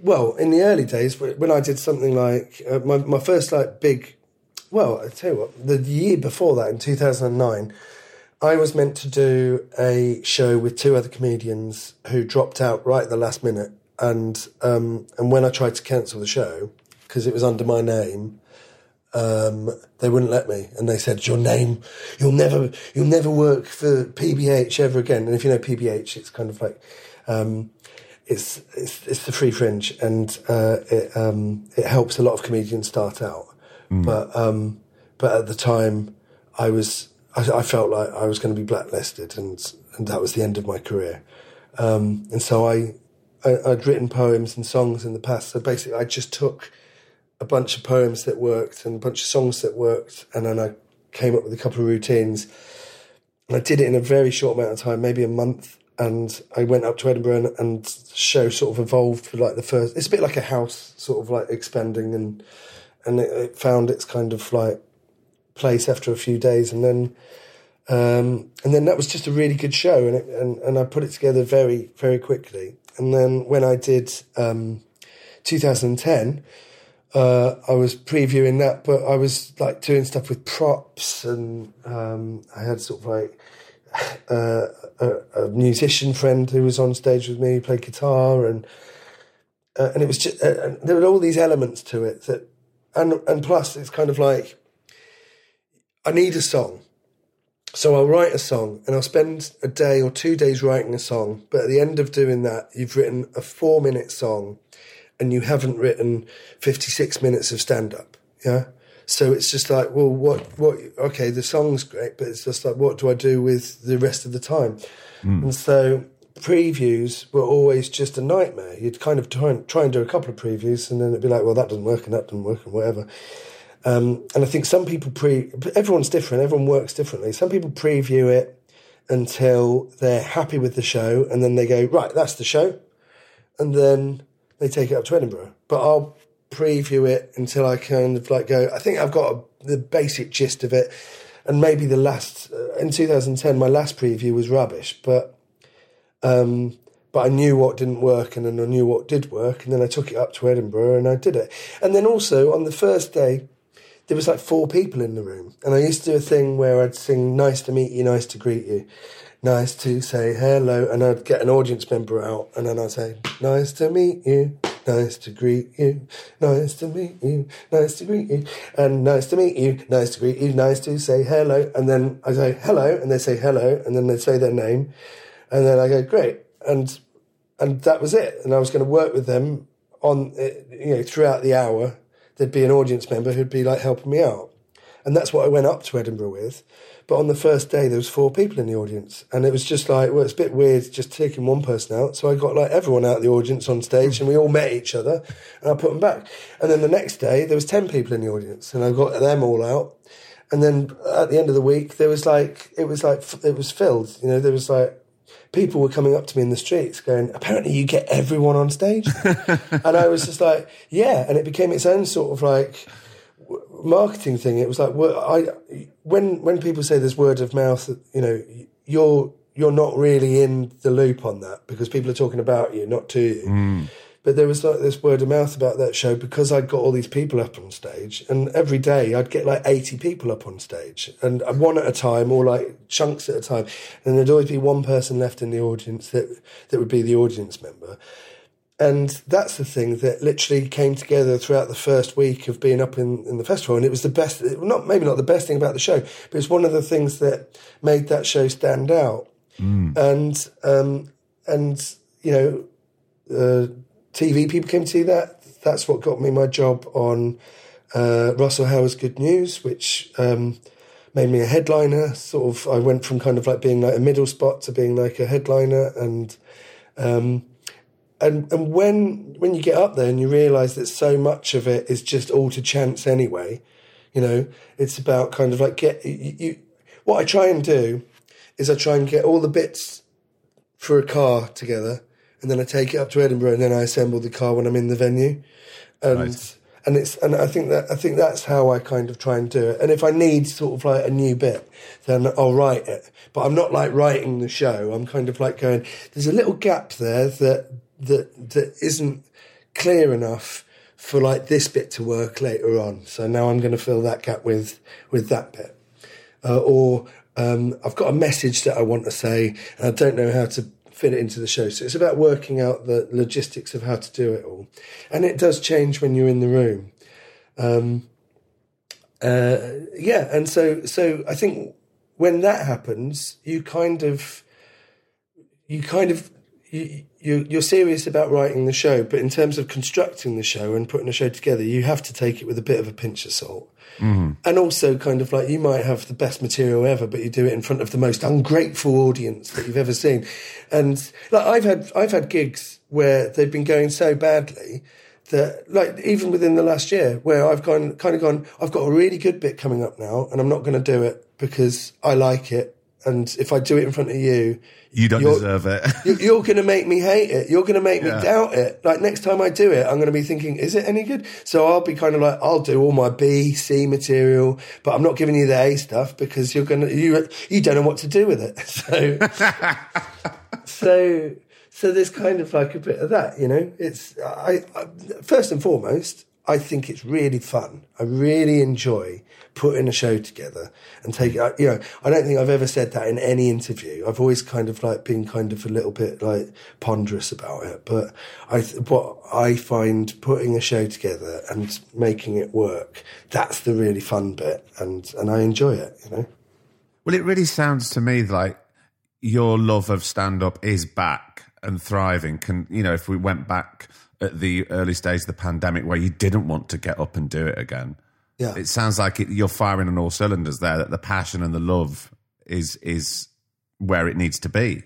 well, in the early days, when I did something like uh, my my first like big, well, I tell you what, the year before that in two thousand and nine, I was meant to do a show with two other comedians who dropped out right at the last minute, and um, and when I tried to cancel the show because it was under my name. Um, they wouldn't let me, and they said, "Your name, you'll never, you'll never work for PBH ever again." And if you know PBH, it's kind of like um, it's, it's it's the free fringe, and uh, it um, it helps a lot of comedians start out. But um, but at the time, I was I, I felt like I was going to be blacklisted, and and that was the end of my career. Um, and so I, I I'd written poems and songs in the past. So basically, I just took a bunch of poems that worked and a bunch of songs that worked, and then I came up with a couple of routines. And I did it in a very short amount of time, maybe a month and I went up to Edinburgh and, and the show sort of evolved for like the first. It's a bit like a house, sort of like expanding, and and it, it found its kind of like place after a few days, and then um, and then that was just a really good show, and it, and and I put it together very very quickly. And then when I did um, 2010. Uh, I was previewing that, but I was like doing stuff with props, and um, I had sort of like [sighs] uh, a, a, musician friend who was on stage with me, played guitar, and uh, and it was just uh, there were all these elements to it that, and and plus it's kind of like I need a song, so I'll write a song and I'll spend a day or two days writing a song, but at the end of doing that, you've written a four minute song, and you haven't written fifty six minutes of stand up, yeah. So it's just like, well, what, what? Okay, the song's great, but it's just like, what do I do with the rest of the time? And so, previews were always just a nightmare. You'd kind of try and, try and do a couple of previews, and then it'd be like, well, that doesn't work, and that doesn't work, and whatever. Um, and I think some people pre, everyone's different, everyone works differently. Some people preview it until they're happy with the show, and then they go, right, that's the show, and then they take it up to Edinburgh. But I'll preview it until I kind of like go, I think I've got a, the basic gist of it. And maybe the last, uh, in 2010, my last preview was rubbish, but um, but I knew what didn't work and then I knew what did work. And then I took it up to Edinburgh and I did it. And then also on the first day, there was like four people in the room. And I used to do a thing where I'd sing, Nice to meet you, nice to greet you, nice to say hello. And I'd get an audience member out and then I'd say, Nice to meet you, nice to greet you, nice to meet you, nice to greet you, and nice to meet you, nice to greet you, nice to say hello. And then I say hello and they say hello and then they say their name. And then I go, great. And, and that was it. And I was going to work with them on, you know, throughout the hour. There'd be an audience member who'd be like helping me out. And that's what I went up to Edinburgh with. But on the first day, there was four people in the audience, and it was just like, well, it's a bit weird just taking one person out. So I got like everyone out of the audience on stage, and we all met each other, and I put them back. And then the next day, there was ten people in the audience, and I got them all out. And then at the end of the week, there was like it was like it was filled. You know, there was like people were coming up to me in the streets going, apparently you get everyone on stage. [laughs] and I was just like, yeah. And it became its own sort of like marketing thing. It was like, well, I, when, when people say there's word of mouth, you know, you're, you're not really in the loop on that because people are talking about you, not to you. Mm. But there was like this word of mouth about that show because I'd got all these people up on stage, and every day I'd get like 80 people up on stage, and one at a time, or like chunks at a time. And there'd always be one person left in the audience that, that would be the audience member. And that's the thing that literally came together throughout the first week of being up in, in the festival. And it was the best, not maybe not the best thing about the show, but it's one of the things that made that show stand out. Mm. And, um, and, you know, uh, TV people came to see that. That's what got me my job on uh, Russell Howard's Good News, which um, made me a headliner. Sort of, I went from kind of like being like a middle spot to being like a headliner, and um, and and when when you get up there and you realise that so much of it is just all to chance anyway, you know, it's about kind of like get you, you what I try and do is I try and get all the bits for a car together and then I take it up to Edinburgh, and then I assemble the car when I'm in the venue, and Right. and it's and I think that I think that's how I kind of try and do it. And if I need sort of like a new bit, then I'll write it. But I'm not like writing the show. I'm kind of like going. There's a little gap there that that that isn't clear enough for like this bit to work later on. So now I'm going to fill that gap with with that bit, uh, or um, I've got a message that I want to say, and I don't know how to fit it into the show. So it's about working out the logistics of how to do it all, and it does change when you're in the room. Um, uh, yeah, and so so I think when that happens, you kind of you kind of you, you you're serious about writing the show, but in terms of constructing the show and putting a show together, you have to take it with a bit of a pinch of salt. Mm-hmm. And also, kind of like you might have the best material ever, but you do it in front of the most ungrateful audience that you've ever seen. And like I've had, I've had gigs where they've been going so badly that, like even within the last year, where I've gone, kind of gone, I've got a really good bit coming up now, and I'm not going to do it because I like it. And if I do it in front of you, You don't deserve it. [laughs] you- you're going to make me hate it. You're going to make me Yeah. doubt it. Like next time I do it, I'm going to be thinking, is it any good? So I'll be kind of like, I'll do all my B, C material, but I'm not giving you the A stuff because you're going to, you, you don't know what to do with it. [laughs] So, [laughs] so, so there's kind of like a bit of that, you know, it's, I, I first and foremost, I think it's really fun. I really enjoy putting a show together and take it. You know, I don't think I've ever said that in any interview. I've always kind of like been kind of a little bit like ponderous about it. But I, what I find putting a show together and making it work, that's the really fun bit, and and I enjoy it. You know. Well, it really sounds to me like your love of stand up is back and thriving. Can you know if we went back at the early stage of the pandemic where you didn't want to get up and do it again? Yeah. It sounds like it, you're firing on all cylinders there. That the passion and the love is is where it needs to be.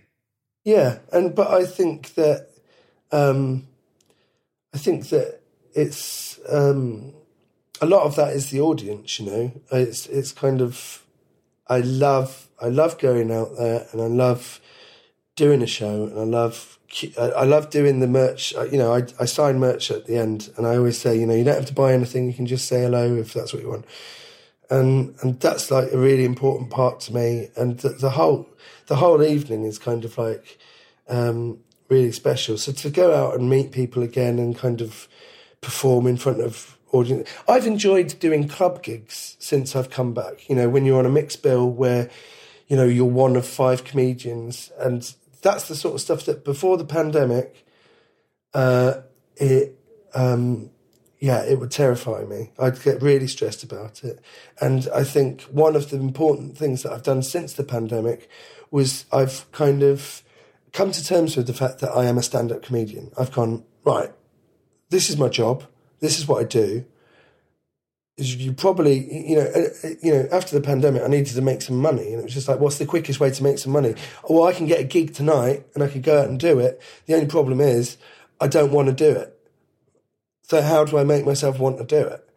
Yeah, and but I think that um, I think that it's um, a lot of that is the audience. You know, it's it's kind of I love I love going out there and I love doing a show and I love I love doing the merch. You know, I I sign merch at the end and I always say, you know, you don't have to buy anything. You can just say hello if that's what you want. And and that's like a really important part to me. And the, the whole the whole evening is kind of like um, really special. So to go out and meet people again and kind of perform in front of audience, I've enjoyed doing club gigs since I've come back. You know, when you're on a mixed bill where you know you're one of five comedians, and that's the sort of stuff that before the pandemic, uh, it. Um, yeah, it would terrify me. I'd get really stressed about it. And I think one of the important things that I've done since the pandemic was I've kind of come to terms with the fact that I am a stand up comedian. I've gone, right, this is my job, this is what I do. You probably, you know, uh, uh, you know, after the pandemic, I needed to make some money, and it was just like, what's the quickest way to make some money? Oh, well, I can get a gig tonight, and I could go out and do it. The only problem is, I don't want to do it. So how do I make myself want to do it?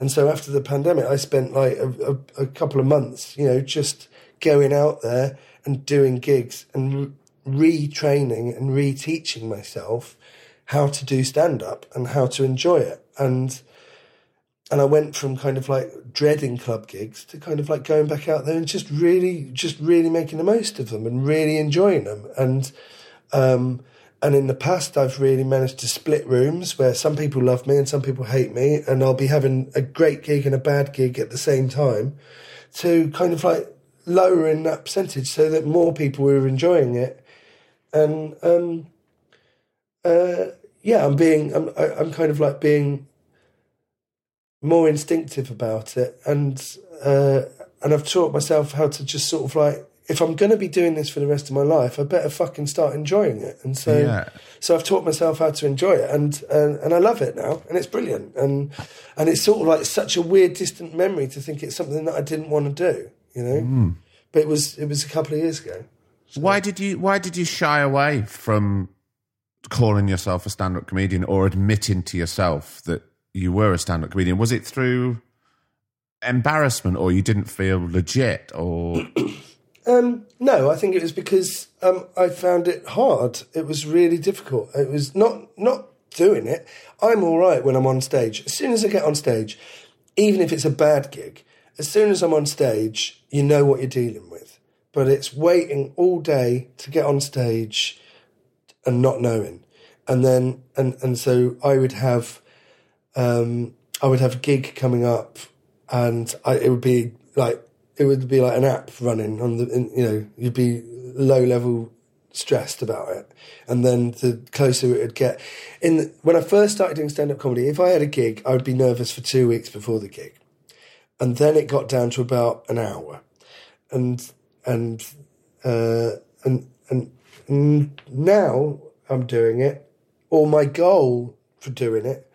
And so after the pandemic, I spent like a, a, a couple of months, you know, just going out there and doing gigs and retraining and reteaching myself how to do stand up and how to enjoy it. And and I went from kind of like dreading club gigs to kind of like going back out there and just really just really making the most of them and really enjoying them. And um and in the past I've really managed to split rooms where some people love me and some people hate me and I'll be having a great gig and a bad gig at the same time to kind of like lowering that percentage so that more people were enjoying it and um, uh, yeah, I'm being, I'm, I'm kind of like being more instinctive about it, and uh, and I've taught myself how to just sort of like, if I'm going to be doing this for the rest of my life, I better fucking start enjoying it, and so yeah. so I've taught myself how to enjoy it, and, and and I love it now, and it's brilliant, and and it's sort of like such a weird, distant memory to think it's something that I didn't want to do, you know, mm. but it was it was a couple of years ago. Why did you Why did you shy away from calling yourself a stand-up comedian or admitting to yourself that you were a stand-up comedian? Was it through embarrassment, or you didn't feel legit, or? [clears throat] Um, no, I think it was because um, I found it hard. It was really difficult. It was not not doing it. I'm all right when I'm on stage. As soon as I get on stage, even if it's a bad gig, as soon as I'm on stage, you know what you're dealing with but it's waiting all day to get on stage and not knowing. And then, and, and so I would have, um, I would have a gig coming up and I, it would be like, it would be like an app running on the, in, you know, you'd be low level stressed about it. And then the closer it would get. In the, when I first started doing stand up comedy, if I had a gig, I would be nervous for two weeks before the gig. And then it got down to about an hour. And and uh, and and now I'm doing it, or my goal for doing it.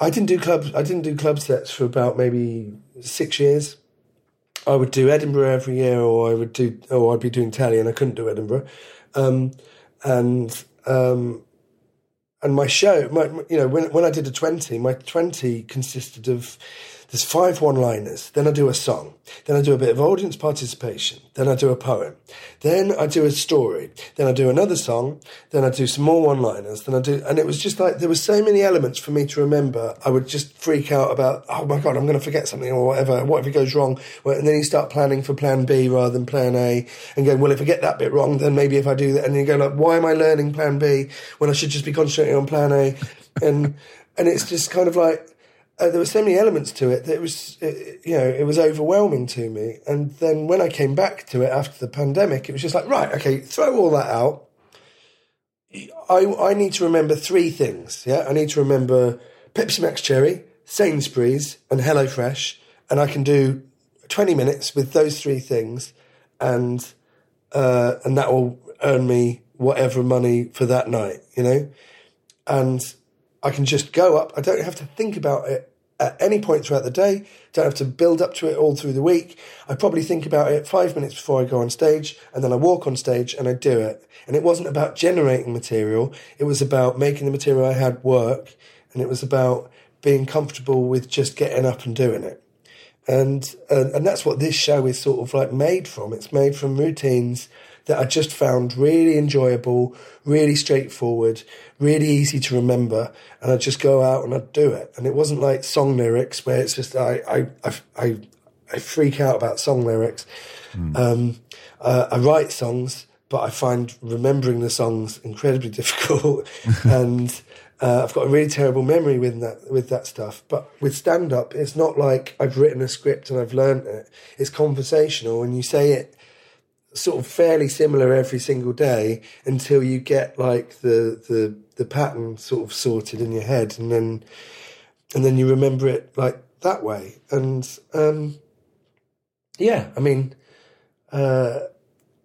I didn't do clubs. I didn't do club sets for about maybe six years. I would do Edinburgh every year, or I would do, or I'd be doing telly, and I couldn't do Edinburgh. Um, and um, and my show, my, you know, when when I did a twenty, my twenty consisted of there's five one liners. Then I do a song. Then I do a bit of audience participation. Then I do a poem. Then I do a story. Then I do another song. Then I do some more one liners. Then I do, and it was just like there were so many elements for me to remember. I would just freak out about, oh my God, I'm going to forget something or whatever. What if it goes wrong? And then you start planning for plan B rather than plan A and going, well, if I get that bit wrong, then maybe if I do that, and you go like, why am I learning plan B when I should just be concentrating on plan A? And, and it's just kind of like, uh, there were so many elements to it that it was, it, you know, it was overwhelming to me. And then when I came back to it after the pandemic, it was just like, right, okay, throw all that out. I, I need to remember three things. Yeah, I need to remember Pepsi Max Cherry, Sainsbury's, and HelloFresh, and I can do twenty minutes with those three things, and uh, and that will earn me whatever money for that night. You know, and I can just go up. I don't have to think about it at any point throughout the day. Don't have to build up to it all through the week. I probably think about it five minutes before I go on stage, and then I walk on stage and I do it. And it wasn't about generating material; it was about making the material I had work, and it was about being comfortable with just getting up and doing it. And uh, and that's what this show is sort of like made from. It's made from routines that I just found really enjoyable, really straightforward, really easy to remember. And I'd just go out and I'd do it. And it wasn't like song lyrics where it's just, I, I, I, I, I freak out about song lyrics. Mm. Um, uh, I write songs, but I find remembering the songs incredibly [laughs] difficult. and, uh, I've got a really terrible memory with that with that stuff. But with stand up, it's not like I've written a script and I've learned it. It's conversational, and you say it sort of fairly similar every single day until you get like the the the pattern sort of sorted in your head and then and then you remember it like that way. And um yeah i mean uh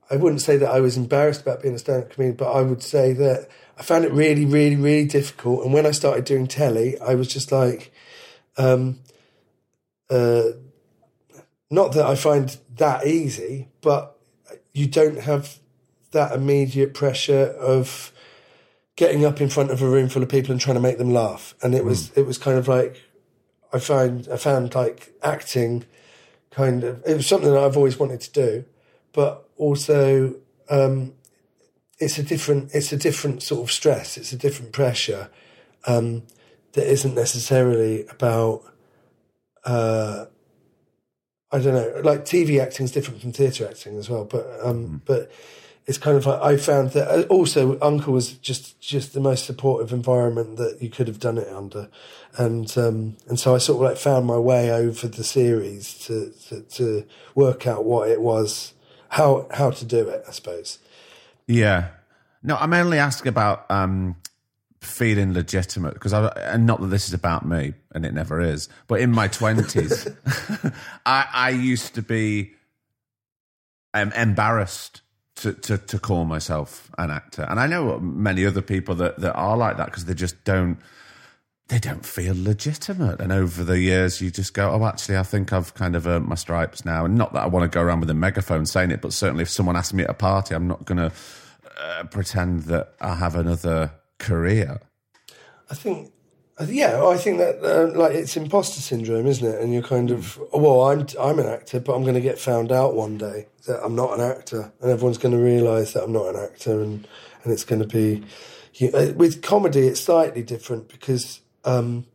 i wouldn't say that i was embarrassed about being a stand-up comedian but i would say that i found it really really really difficult and when i started doing telly i was just like um uh not that i find that easy but you don't have that immediate pressure of getting up in front of a room full of people and trying to make them laugh. And it was, mm. it was kind of like, I find, I found like acting kind of, it was something that I've always wanted to do, but also, um, it's a different, it's a different sort of stress. It's a different pressure, um, that isn't necessarily about, uh, I don't know, like TV acting is different from theatre acting as well. But um, mm. but it's kind of like I found that uh, also UNCLE was just just the most supportive environment that you could have done it under, and um, and so I sort of like found my way over the series to, to to work out what it was, how how to do it, I suppose. Yeah. No, I'm only asking about um, feeling legitimate because I and not that this is about me and it never is but in my 20s [laughs] I, I used to be um, embarrassed to, to, to call myself an actor. And I know many other people that, that are like that because they just don't they don't feel legitimate. And over the years you just go oh actually I think I've kind of earned my stripes now. And not that I want to go around with a megaphone saying it but certainly if someone asks me at a party I'm not going to uh, pretend that I have another career? I think, yeah, I think that uh, like it's imposter syndrome, isn't it? And you're kind of, well, I'm I'm an actor, but I'm going to get found out one day that I'm not an actor, and everyone's going to realise that I'm not an actor, and and it's going to be you, uh, with comedy, it's slightly different because. Um,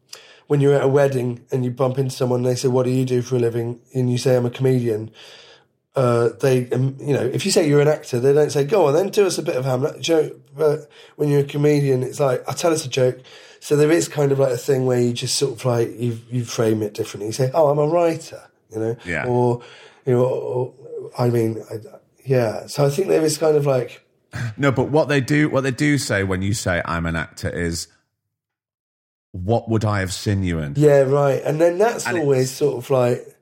when you're at a wedding and you bump into someone and they say, What do you do for a living? And you say, I'm a comedian uh, they, um, you know, if you say you're an actor, they don't say, go on then, do us a bit of Hamlet joke. But when you're a comedian, it's like, I tell us a joke. So there is kind of like a thing where you just sort of like, you, you frame it differently. You say, oh, I'm a writer, you know, yeah. or, you know, or, I mean, I, yeah. So I think there is kind of like, [laughs] no, but what they do, what they do say when you say I'm an actor is, what would I have seen you in? Yeah, right. And then that's and always sort of like,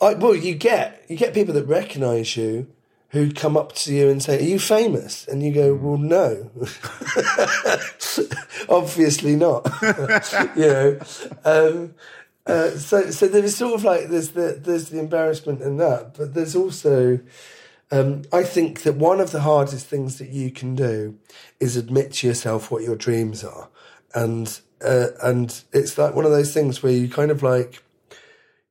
I, well, you get you get people that recognise you who come up to you and say, "Are you famous?" And you go, "Well, no, [laughs] obviously not." [laughs] you know, um, uh, so so there is sort of like there's the there's the embarrassment in that, but there's also. Um, I think that one of the hardest things that you can do is admit to yourself what your dreams are, and uh, and it's like one of those things where you kind of like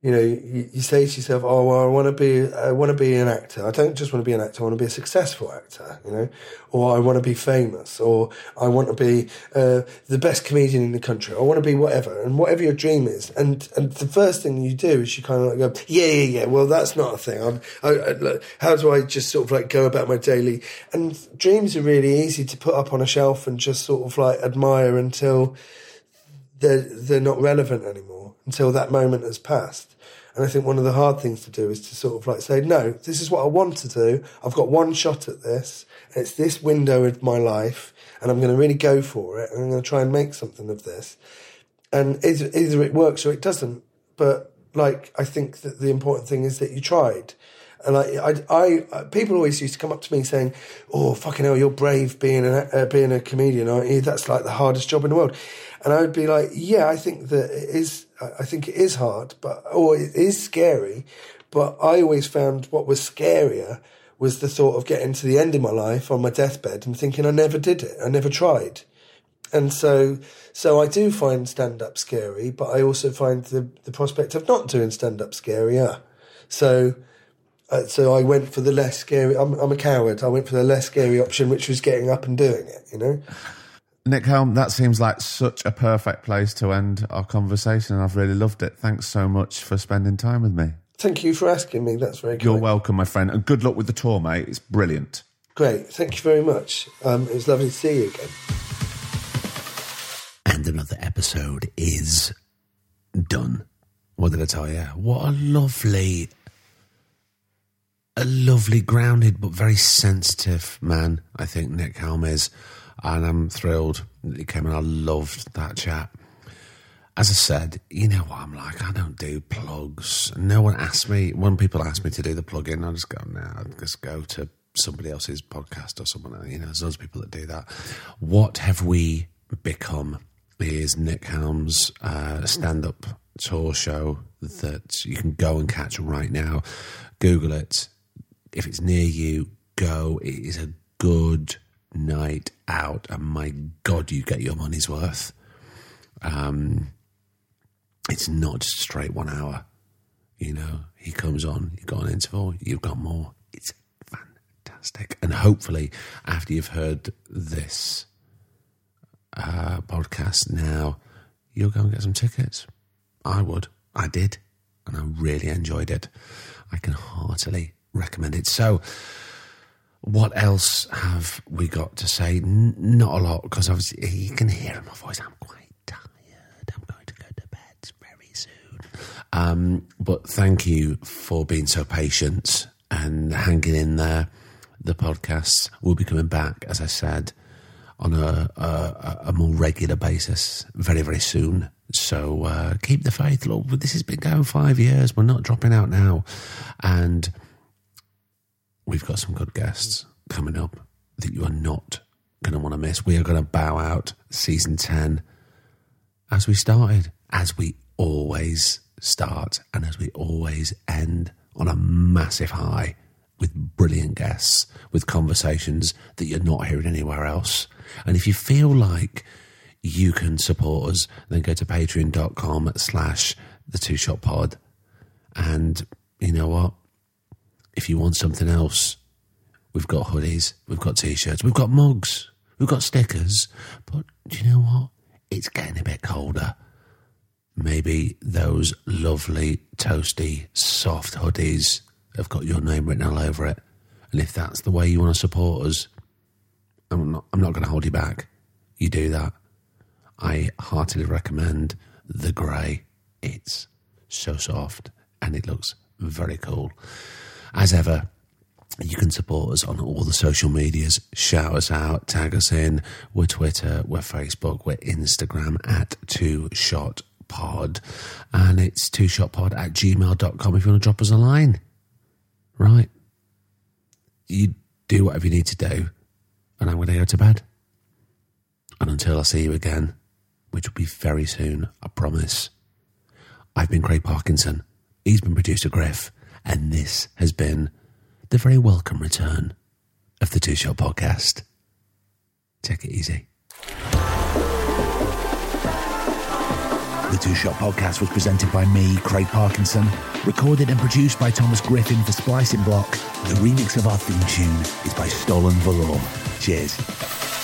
you know, you, you, say to yourself, "Oh, well, I want to be, I want to be an actor. I don't just want to be an actor. I want to be a successful actor, you know, or I want to be famous, or I want to be uh, the best comedian in the country. I want to be whatever, and whatever your dream is. And and the first thing you do is you kind of like go, yeah, yeah, yeah. Well, that's not a thing. I'm, I, I, how do I just sort of like go about my daily? And dreams are really easy to put up on a shelf and just sort of like admire until they're they're not relevant anymore until that moment has passed. And I think one of the hard things to do is to sort of like say, no, this is what I want to do. I've got one shot at this. It's this window of my life, and I'm going to really go for it. And I'm going to try and make something of this. And either, either it works or it doesn't. But like, I think that the important thing is that you tried. And I, I, I, people always used to come up to me saying, "Oh, fucking hell, you're brave being a uh, being a comedian, aren't you? That's like the hardest job in the world." And I would be like, yeah, I think that it is, I think it is hard, but, or it is scary. But I always found what was scarier was the thought of getting to the end of my life on my deathbed and thinking I never did it. I never tried. And so, so I do find stand up scary, but I also find the, the prospect of not doing stand up scarier. So, uh, so I went for the less scary. I'm, I'm a coward. I went for the less scary option, which was getting up and doing it. You know. Nick Helm, that seems like such a perfect place to end our conversation. and I've really loved it. Thanks so much for spending time with me. Thank you for asking me. That's very good. You're welcome, my friend, and good luck with the tour, mate. It's brilliant. Great. Thank you very much. Um, it was lovely to see you again. And another episode is done. What did I tell you? What a lovely, a lovely, grounded but very sensitive man. I think Nick Helm is, and I'm thrilled that he came and I loved that chat as I said, you know what I'm like. I don't do plugs. No one asks me. When people ask me to do the plug-in, I just go, no, I just go to somebody else's podcast or someone. You know, there's those people that do that. What have we become is Nick Helm's uh, stand-up tour show that you can go and catch right now. Google it. If it's near you, go. It is a good night out, and my God, you get your money's worth. Um, it's not just straight one hour. You know, he comes on, you've got an interval, you've got more. It's fantastic. And hopefully, after you've heard this uh, podcast now, you'll go and get some tickets. I would. I did. And I really enjoyed it. I can heartily recommend it. So, what else have we got to say? N- not a lot, because obviously you can hear in my voice. I'm quite tired. I'm going to go to bed very soon. Um, but thank you for being so patient and hanging in there. The podcast will be coming back, as I said, on a, a, a more regular basis very, very soon. So uh, keep the faith. Lord. this has been going five years. We're not dropping out now. And we've got some good guests coming up that you are not going to want to miss. We are going to bow out season 10 as we started, as we always start and as we always end on a massive high with brilliant guests, with conversations that you're not hearing anywhere else. And if you feel like you can support us, then go to patreon.com slash the two shot pod. And you know what? If you want something else, we've got hoodies, we've got t shirts, we've got mugs, we've got stickers. But do you know what? It's getting a bit colder maybe those lovely, toasty, soft hoodies have got your name written all over it. And if that's the way you want to support us, I'm not, I'm not going to hold you back. You do that. I heartily recommend the grey. It's so soft and it looks very cool. As ever, you can support us on all the social medias. Shout us out, tag us in. We're Twitter, we're Facebook, we're Instagram at Two Shot pod and it's two shotpod at gmail.com if you want to drop us a line. Right. You do whatever you need to do, and I'm going to go to bed. And until I see you again, which will be very soon, I promise. I've been Craig Parkinson. He's been producer Griff, and this has been the very welcome return of the Two Shot Podcast. Take it easy. The Two Shot Podcast was presented by me, Craig Parkinson, recorded and produced by Thomas Griffin for Splicing Block. The remix of our theme tune is by Stolen Valor. Cheers.